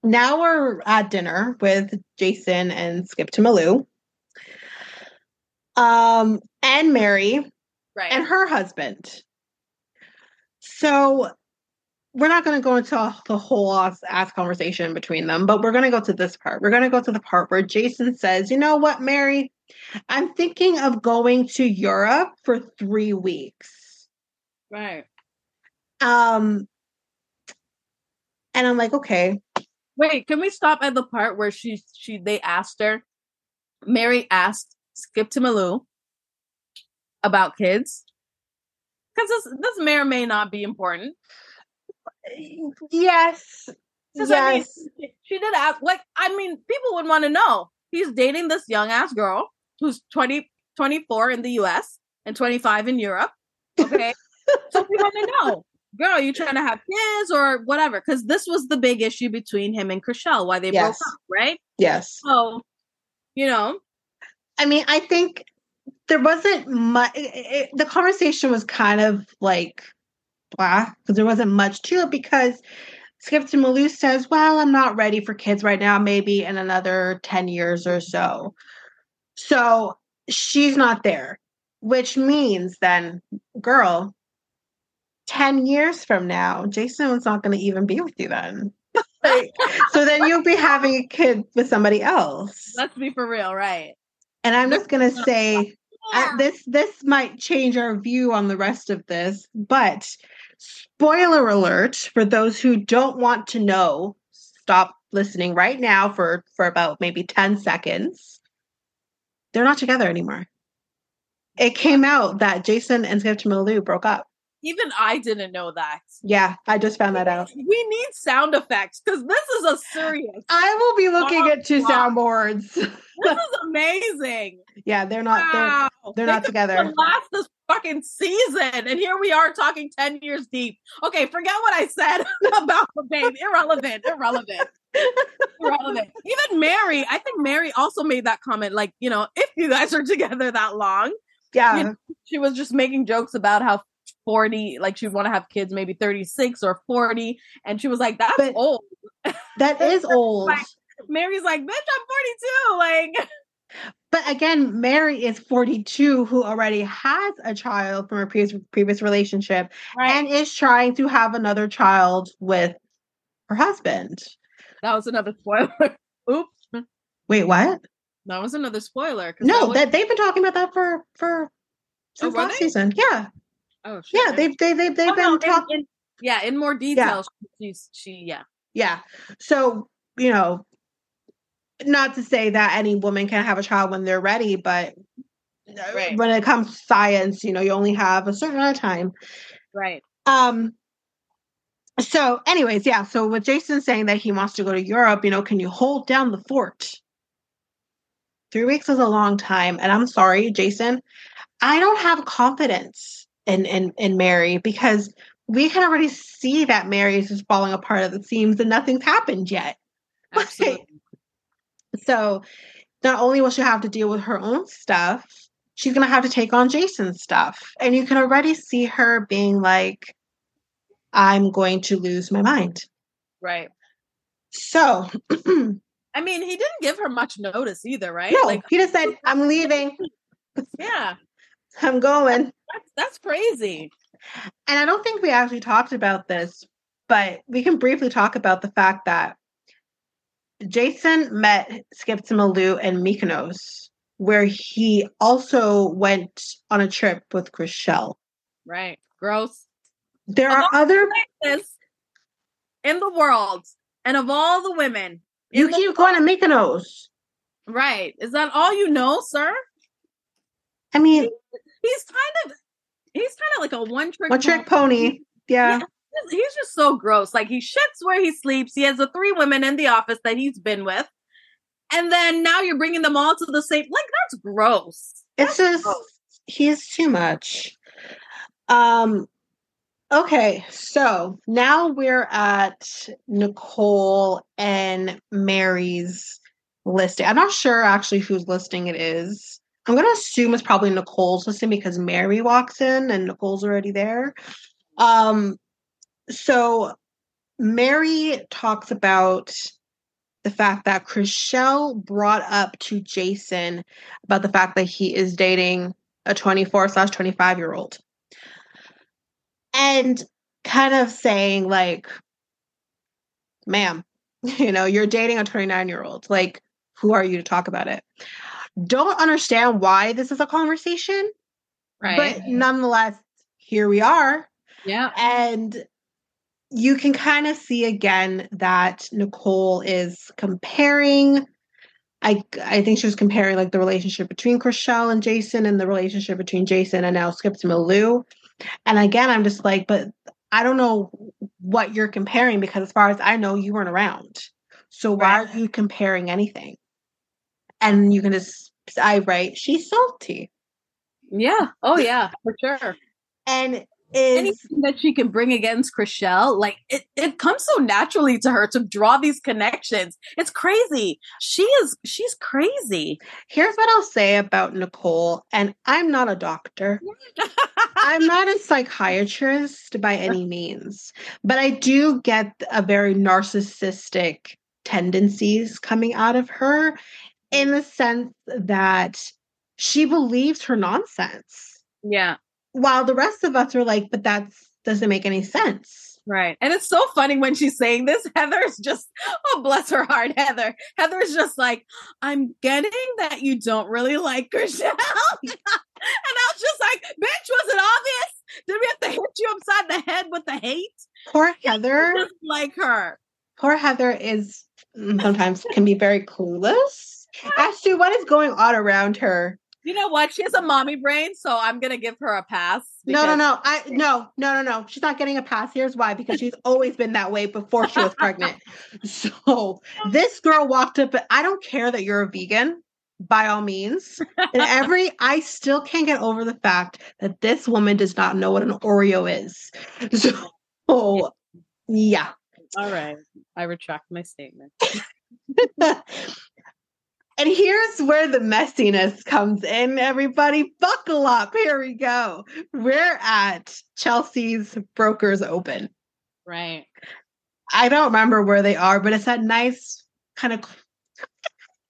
now we're at dinner with Jason and Skip to Malou. Um and Mary Right. and her husband. So we're not going to go into the whole ass, ass conversation between them, but we're going to go to this part. We're going to go to the part where Jason says, "You know what, Mary? I'm thinking of going to Europe for 3 weeks." right. Um and I'm like, "Okay, Wait, can we stop at the part where she she they asked her? Mary asked Skip to Malou about kids because this this may or may not be important. Yes, I mean, Yes. she- she did ask. Like, I mean, people would want to know. He's dating this young ass girl who's 20, 24 in the U.S. and twenty five in Europe. Okay, so we want to know. Girl, you trying to have kids or whatever? Because this was the big issue between him and Chrishell, why they broke up, right? yes. So, you know, I mean, I think there wasn't much. The conversation was kind of like blah because there wasn't much to it because Skipton Malou says, "Well, I'm not ready for kids right now. Maybe in another ten years or so." So she's not there, which means then, girl, ten years from now, Jason was not going to even be with you then. Like, so then you'll be having a kid with somebody else. let's be for real, right? And I'm just gonna say Yeah. Uh, this this might change our view on the rest of this, but spoiler alert for those who don't want to know, stop listening right now for for about maybe 10 seconds. They're not together anymore. It came out that Jason and Skip Malou broke up. Even I didn't know that. Yeah, I just found that out. We need sound effects because this is a serious. I will be looking at two soundboards. This is amazing. yeah, they're not they're wow. they're They not together. Last this fucking season, and here we are talking ten years deep. Okay, forget what I said about the babe. Irrelevant. Irrelevant. Irrelevant. Even Mary, I think Mary also made that comment. Like, you know, if you guys are together that long, yeah. you know, she was just making jokes about how 40 like she'd want to have kids maybe 36 or 40 and she was like that's But- old That is old. Like- mary's like bitch i'm 42 like But again, Mary is 42 who already has a child from a previous previous relationship Right. and is trying to have another child with her husband. that was another spoiler. Oops. Wait, what? That was another spoiler No, was- that they've been talking about that for for oh, since were last they? season. Yeah. Oh. Yeah, they've they they they've Oh, been in- talking in- yeah, in more detail. She's she yeah. Yeah. So, you know, not to say that any woman can have a child when they're ready, but Right. when it comes to science, you know, you only have a certain amount of time. Right. Um so anyways, yeah, so with Jason saying that he wants to go to Europe, you know, can you hold down the fort? 3 weeks is a long time, and I'm sorry, Jason, I don't have confidence in in in Mary because we can already see that Mary is just falling apart at the seams and nothing's happened yet. Absolutely. So not only will she have to deal with her own stuff, she's going to have to take on Jason's stuff. And you can already see her being like, I'm going to lose my mind. right. So, I mean, he didn't give her much notice either, right? No, like, he just said, I'm leaving. yeah, I'm going. that's that's crazy. And I don't think we actually talked about this, but we can briefly talk about the fact that Jason met Skip Malou and Mykonos, where he also went on a trip with Chrishell. Right. Gross. There are other This in the world, and of all the women, you the keep going to Mykonos. right. Is that all you know, sir? I mean, He's kind of he's kind of like a one trick one trick pony. Yeah. He's- He's just so gross. Like he shits where he sleeps. He has the three women in the office that he's been with. And then now you're bringing them all to the same like that's gross. It's just gross. he's too much. Um okay, so now we're at Nicole and Mary's listing. I'm not sure actually whose listing it is. I'm gonna assume it's probably Nicole's listing because Mary walks in and Nicole's already there. Um so Mary talks about the fact that Chrishell brought up to Jason about the fact that he is dating a 24 slash 25 year old. And kind of saying, like, ma'am, you know, you're dating a 29 year old. Like, who are you to talk about it? Don't understand why this is a conversation, Right. but nonetheless, here we are. yeah. And you can kind of see again that Nicole is comparing. I I think she was comparing like the relationship between Chrishell and Jason and the relationship between Jason and now Skip to Malou. And again, I'm just like, but I don't know what you're comparing because as far as I know, you weren't around. So why Right. are you comparing anything? And you can just I write, she's salty. Yeah. Oh yeah, for sure. And is Anything that she can bring against Chrishell, like it, it comes so naturally to her to draw these connections. It's crazy. She is she's crazy. Here's what I'll say about Nicole, and I'm not a doctor. I'm not a psychiatrist by any means, but I do get a very narcissistic tendencies coming out of her in the sense that she believes her nonsense, yeah. while the rest of us are like, but that doesn't make any sense. Right. And it's so funny when she's saying this. Heather's just, oh, bless her heart, Heather. Heather's just like, I'm getting that you don't really like Chrishell. and I was just like, bitch, was it obvious? Did we have to hit you upside the head with the hate? Poor Heather. Like her. Poor Heather is sometimes can be very clueless as to what is going on around her. You know what? She has a mommy brain, so I'm going to give her a pass. No, no, no. I no, no, no, no. She's not getting a pass. Here's why: because she's always been that way before she was pregnant. So this girl walked up. I don't care that you're a vegan, by all means. And every, I still can't get over the fact that this woman does not know what an Oreo is. So, yeah. All right. I retract my statement. and here's where the messiness comes in, everybody. Buckle up. Here we go. We're at Chelsea's Brokers Open. Right. I don't remember where they are, but it's that nice kind of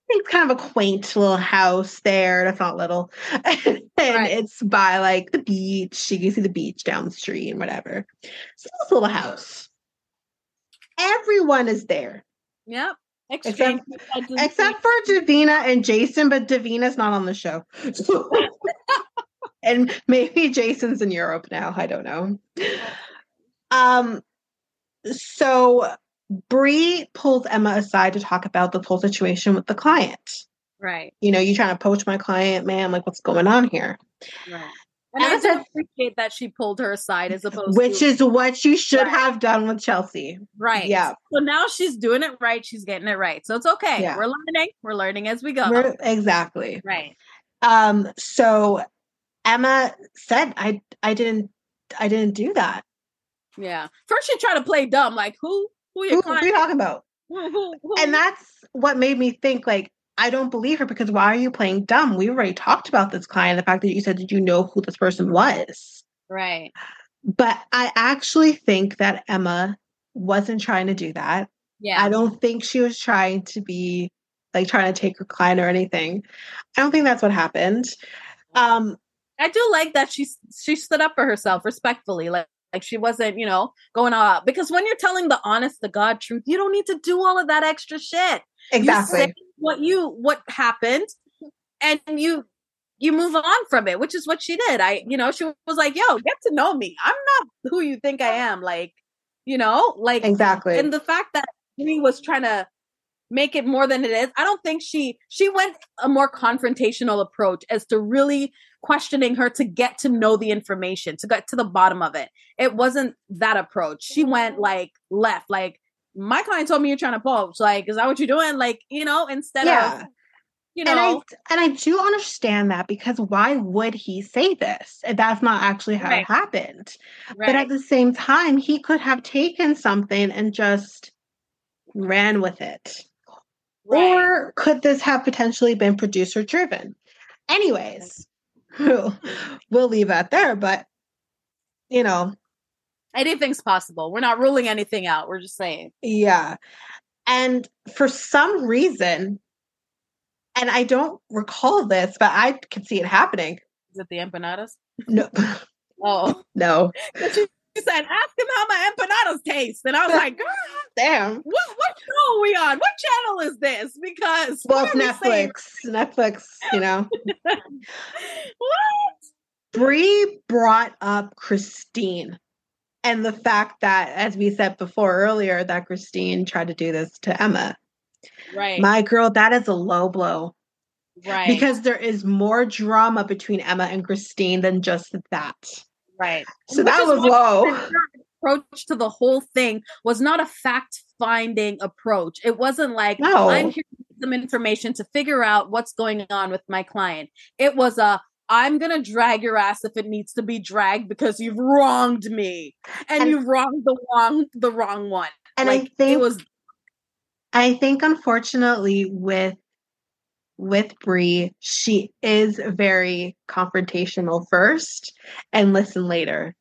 it's kind of a quaint little house there. That's not little. and Right. it's by like the beach. You can see the beach down the street and whatever. So this little house. Everyone is there. Yep. Except- Except for Davina and Jason, but Davina's not on the show. and maybe Jason's in Europe now. I don't know. Um so Bre pulls Emma aside to talk about the whole situation with the client. right. You know, you trying to poach my client, man. Like, what's going on here? Right. And I Emma do said- appreciate that she pulled her aside as opposed to Which to is what you should Right. have done with Chelsea. right. yeah. So now she's doing it right. She's getting it right. So it's okay. Yeah. We're learning. We're learning as we go. We're- exactly. right. Um, so Emma said, I I didn't I didn't do that. Yeah. First she tried to play dumb, like who who your Who, who are you talking about? Who, who, who? And that's what made me think like I don't believe her because why are you playing dumb? We already talked about this client, the fact that you said did you know who this person was? right. But I actually think that Emma wasn't trying to do that. Yeah. I don't think she was trying to be like trying to take her client or anything. I don't think that's what happened. Um, I do like that she she stood up for herself respectfully, like like she wasn't, you know, going all out. Because when you're telling the honest to God truth, you don't need to do all of that extra shit. Exactly. What you what happened, and you you move on from it, which is what she did. I, you know, she was like, "Yo, get to know me. I'm not who you think I am." Like, you know, like Exactly. and the fact that he was trying to make it more than it is i don't think she she went a more confrontational approach as to really questioning her to get to know the information to get to the bottom of it it wasn't that approach she went like left like my client told me you're trying to poach like is that what you're doing like you know instead yeah. of you and I know and I do understand that because why would he say this if that's not actually how Right. it happened? But at the same time, he could have taken something and just ran with it. right. Or could this have potentially been producer driven? Anyways, we'll leave that there. But, you know, anything's possible we're not ruling anything out we're just saying yeah. And for some reason, and I don't recall this, but I could see it happening. is it the empanadas No, oh no. she said ask him how my empanadas taste and i was like girl Damn. what what show are we on? What channel is this? Because Well, we Netflix. Netflix, you know. What? Bre brought up Christine and the fact that, as we said before earlier, that Christine tried to do this to Emma. Right. My girl, that is a low blow right. because there is more drama between Emma and Christine than just that. right. So that was low. approach to the whole thing was not a fact finding approach. It wasn't like No. I'm here to get some information to figure out what's going on with my client. It was a I'm gonna drag your ass if it needs to be dragged because you've wronged me and, And- you've wronged the wrong the wrong one. And I think it was I think unfortunately with with Bre, she is very confrontational first and listen later.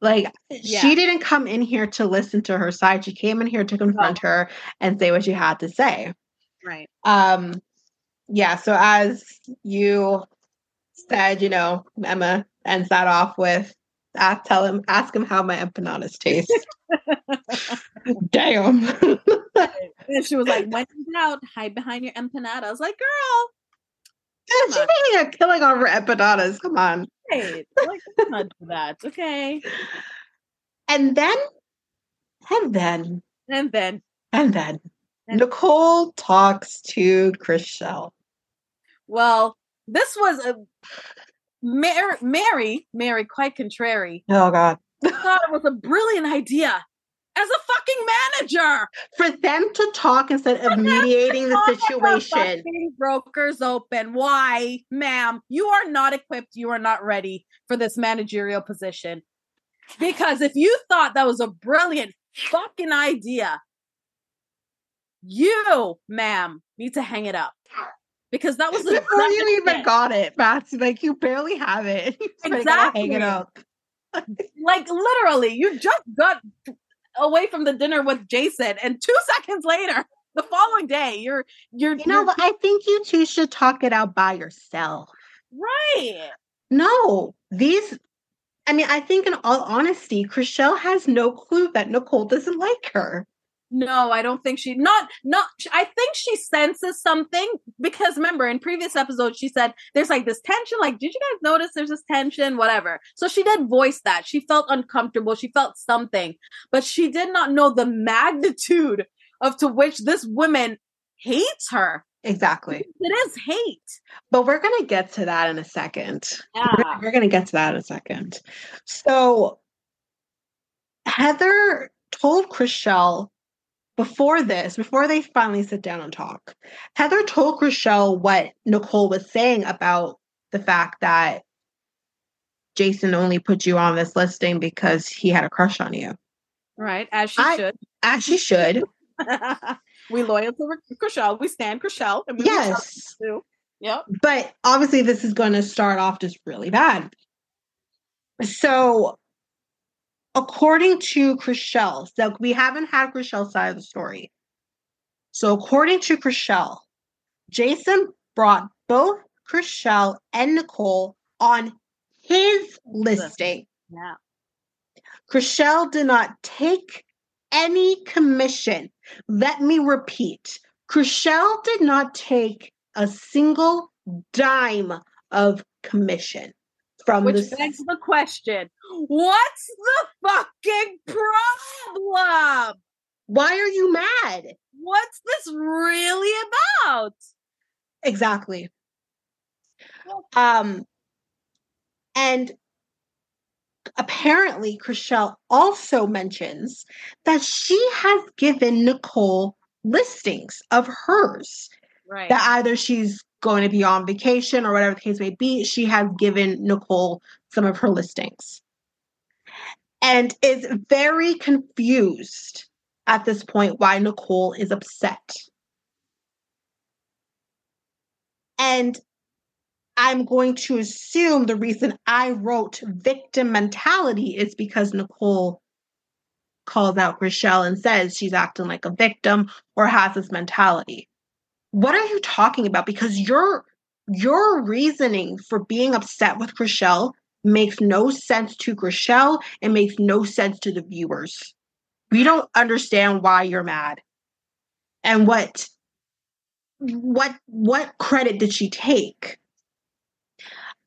Like Yeah. she didn't come in here to listen to her side. She came in here to confront her and say what she had to say. right. Um yeah, so as you said, you know, Emma ends that off with ask tell him ask him how my empanadas taste. Damn. And she was like, when in doubt, hide behind your empanada. I was like, girl, She's making a killing on her empanadas. Come on. hey, like, not do that. Okay. And then, and then, And then, and then, And- Nicole talks to Chriselle. well, this was a Mary, Mary, Mary, quite contrary, Oh God! thought it was a brilliant idea as a fucking manager. For them to talk instead of mediating the situation. Brokers open. Why, ma'am? You are not equipped. You are not ready for this managerial position. Because if you thought that was a brilliant fucking idea, you, ma'am, need to hang it up. Because that was Before you even it. got it, Matt's like you barely have it. You just hang Exactly. it up. like literally, you just got away from the dinner with Jason, and two seconds later, the following day, you're you're You know you're-? I think you two should talk it out by yourself. right. No, these. I mean, I think in all honesty, Chrishell has no clue that Nicole doesn't like her. No, I don't think she not not I think she senses something because remember in previous episodes she said there's like this tension like did you guys notice there's this tension whatever. So she did voice that. She felt uncomfortable, she felt something, but she did not know the magnitude of to which this woman hates her. Exactly. It is hate. But we're going to get to that in a second. Yeah. We're going to get to that in a second. So Heather told Chrishell before this, before they finally sit down and talk, Heather told Chrishell what Nicole was saying about the fact that Jason only put you on this listing because he had a crush on you. Right, as she I- should. As she should. we loyal to Chrishell. We stand Chrishell. And we yes. too. Yep. But obviously, this is going to start off just really bad. So, according to Chrishell, so we haven't had Chrishell's side of the story. So, according to Chrishell, Jason brought both Chrishell and Nicole on his listing. Yeah. Chrishell did not take any commission. Let me repeat Chrishell did not take a single dime of commission from Which this. begs the question: What's the fucking problem? Why are you mad? What's this really about? Exactly. Um, and apparently, Chrishell also mentions that she has given Nicole listings of hers Right. that either she's going to be on vacation or whatever the case may be. She has given Nicole some of her listings and is very confused at this point why Nicole is upset. And I'm going to assume the reason I wrote victim mentality is because Nicole calls out Chrishell and says she's acting like a victim or has this mentality. What are you talking about? Because your your reasoning for being upset with Chrishell makes no sense to Chrishell and makes no sense to the viewers. We don't understand why you're mad. And what what what credit did she take?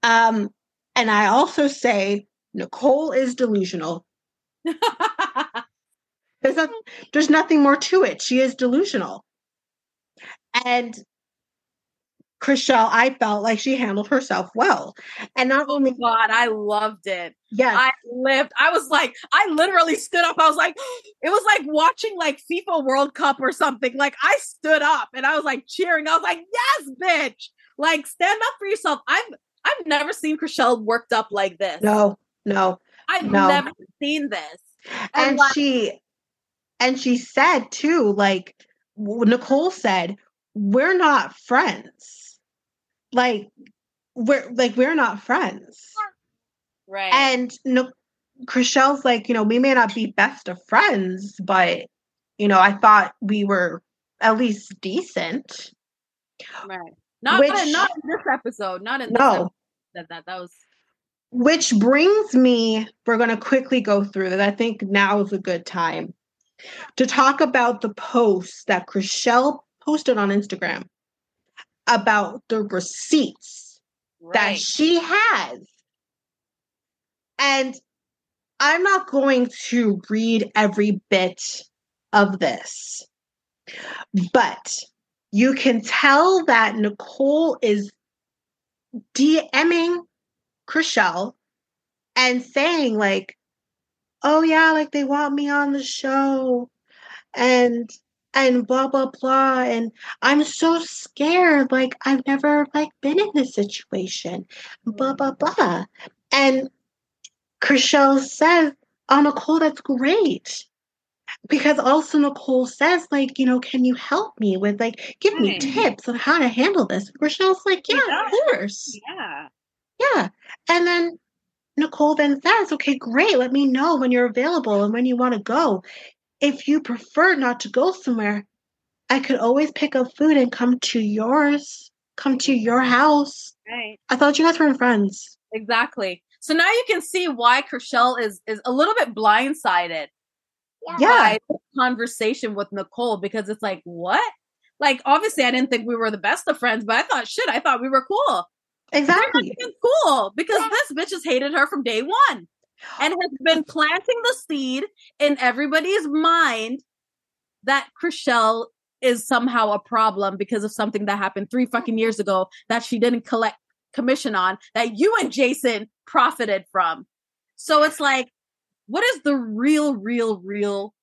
Um and I also say Nicole is delusional. There's, not, there's nothing more to it. She is delusional. And Chrishell, I felt like she handled herself well. And not oh only, God, I loved it. Yeah. I lived. I was like, I literally stood up. I was like, it was like watching like FIFA World Cup or something. Like I stood up and I was like cheering. I was like, yes, bitch. Like stand up for yourself. I've I've never seen Chrishell worked up like this. no, no. I've no. never seen this. And And like- she, and she said too, like Nicole said, we're not friends. Like, we're like, we're not friends. Right. And no, Chrishell's like, you know, we may not be best of friends, but you know, I thought we were at least decent. right. Not, which- not, not in this episode. Not in No. episode. That, that that was Which brings me, we're going to quickly go through that. I think now is a good time to talk about the post that Chrishell posted on Instagram about the receipts that she has. And I'm not going to read every bit of this, but you can tell that Nicole is DMing Chrishell and saying, like, oh yeah, like they want me on the show and and blah blah blah and i'm so scared like i've never like been in this situation blah blah mm. blah and Chrishell says oh nicole that's great because also nicole says like you know can you help me with like give me tips on how to handle this Chrishell's like yeah of course Yeah. yeah. And then Nicole then says, okay, great. Let me know when you're available and when you want to go. If you prefer not to go somewhere, I could always pick up food and come to yours, come to your house. Right. I thought you guys were friends. Exactly. So now you can see why Chrishell is is a little bit blindsided Yeah. by this conversation with Nicole because it's like, what? Like, obviously, I didn't think we were the best of friends, but I thought, shit, I thought we were cool. We're not Exactly. even cool because this bitch has hated her from day one and has been planting the seed in everybody's mind that Chrishell is somehow a problem because of something that happened three fucking years ago that she didn't collect commission on that you and Jason profited from. So it's like, what is the real, real, real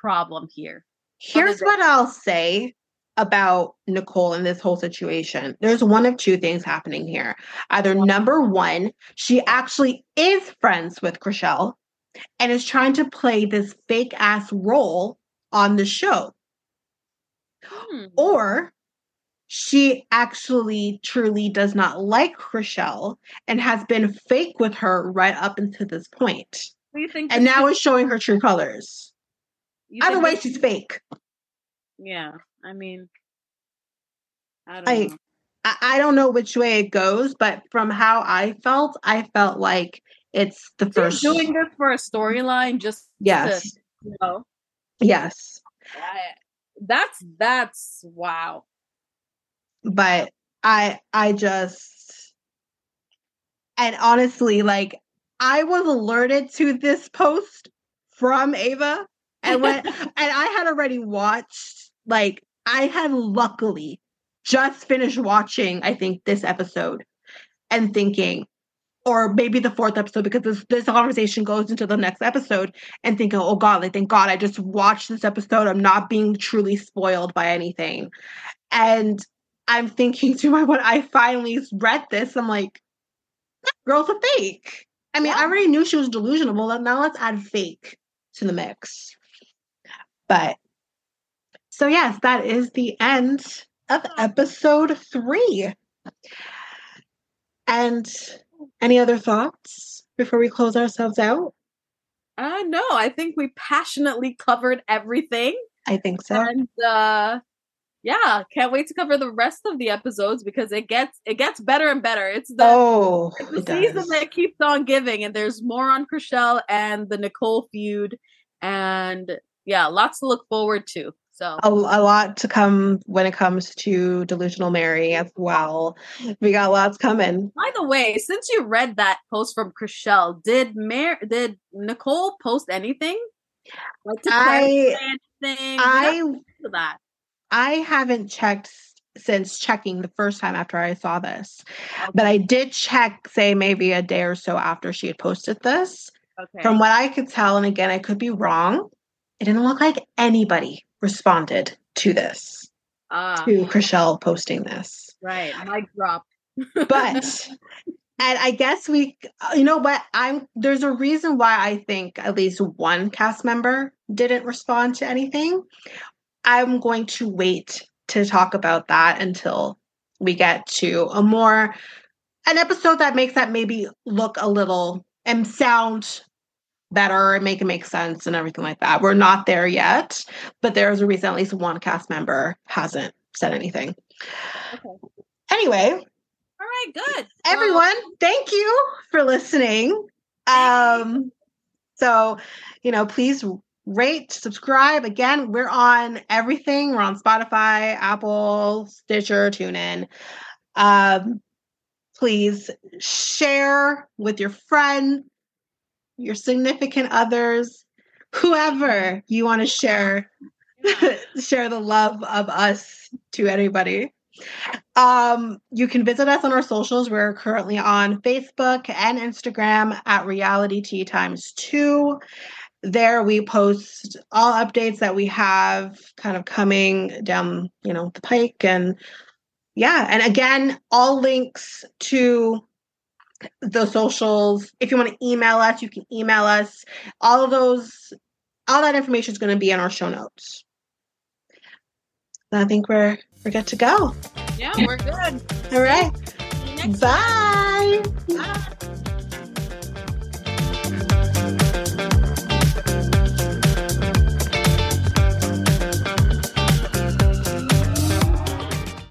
problem here? Here's what I'll say about Nicole in this whole situation. There's one of two things happening here. Either number one, she actually is friends with Chrishell and is trying to play this fake ass role on the show. Hmm. Or she actually truly does not like Chrishell and has been fake with her right up until this point. What do you think? And now is showing her true colors. Either way, she's fake. yeah. I mean, I don't I- know. I, don't know which way it goes, but from how I felt, I felt like it's the She's first. doing this for a storyline, just yes, to, you know. yes, I, that's that's wow. but I I just and honestly, like I was alerted to this post from Ava, and when and I had already watched, like I had luckily just finished watching. I think this episode, and thinking, or maybe the fourth episode because this this conversation goes into the next episode and thinking, oh God, like thank God I just watched this episode. I'm not being truly spoiled by anything. And I'm thinking to my when I finally read this, I'm like, girl's a fake. I mean, I already knew she was delusional, but now let's add fake to the mix. But so yes, that is the end of episode three. And any other thoughts before we close ourselves out? Uh no, I think we passionately covered everything. I think so. And uh yeah, can't wait to cover the rest of the episodes because it gets it gets better and better. It's the oh, it's the season does. that keeps on giving, and there's more on Chrishell and the Nicole feud, and yeah, lots to look forward to. So a, a lot to come when it comes to delusional Mary as well. We got lots coming. By the way, since you read that post from Chrishell, did Mar- did Nicole post anything? Like I- anything? I that. I haven't checked since checking the first time after I saw this, but I did check, say maybe a day or so after she had posted this. Okay. From what I could tell, and again, I could be wrong, it didn't look like anybody responded to this, ah, to Chrishell posting this. right. Mic drop. but and i guess we you know what i'm there's a reason why i think at least one cast member didn't respond to anything i'm going to wait to talk about that until we get to a more an episode that makes that maybe look a little and sound better and make it make sense and everything like that. We're not there yet but there's a reason at least one cast member hasn't said anything. Okay. anyway All right, good. everyone thank you for listening. Um so you know please rate subscribe. Again we're on everything. We're on spotify apple stitcher tunein. Um please share with your friend your significant others whoever you want to share share the love of us to anybody. Um, you can visit us on our socials. We're currently on Facebook and Instagram at Realitea Times Two. There we post all updates that we have kind of coming down, you know, the pike and yeah, and again, all links to the socials. If you want to email us, you can email us. All of those, all that information is going to be in our show notes. I think we're we're good to go. yeah, we're good. All right. See Bye. Bye.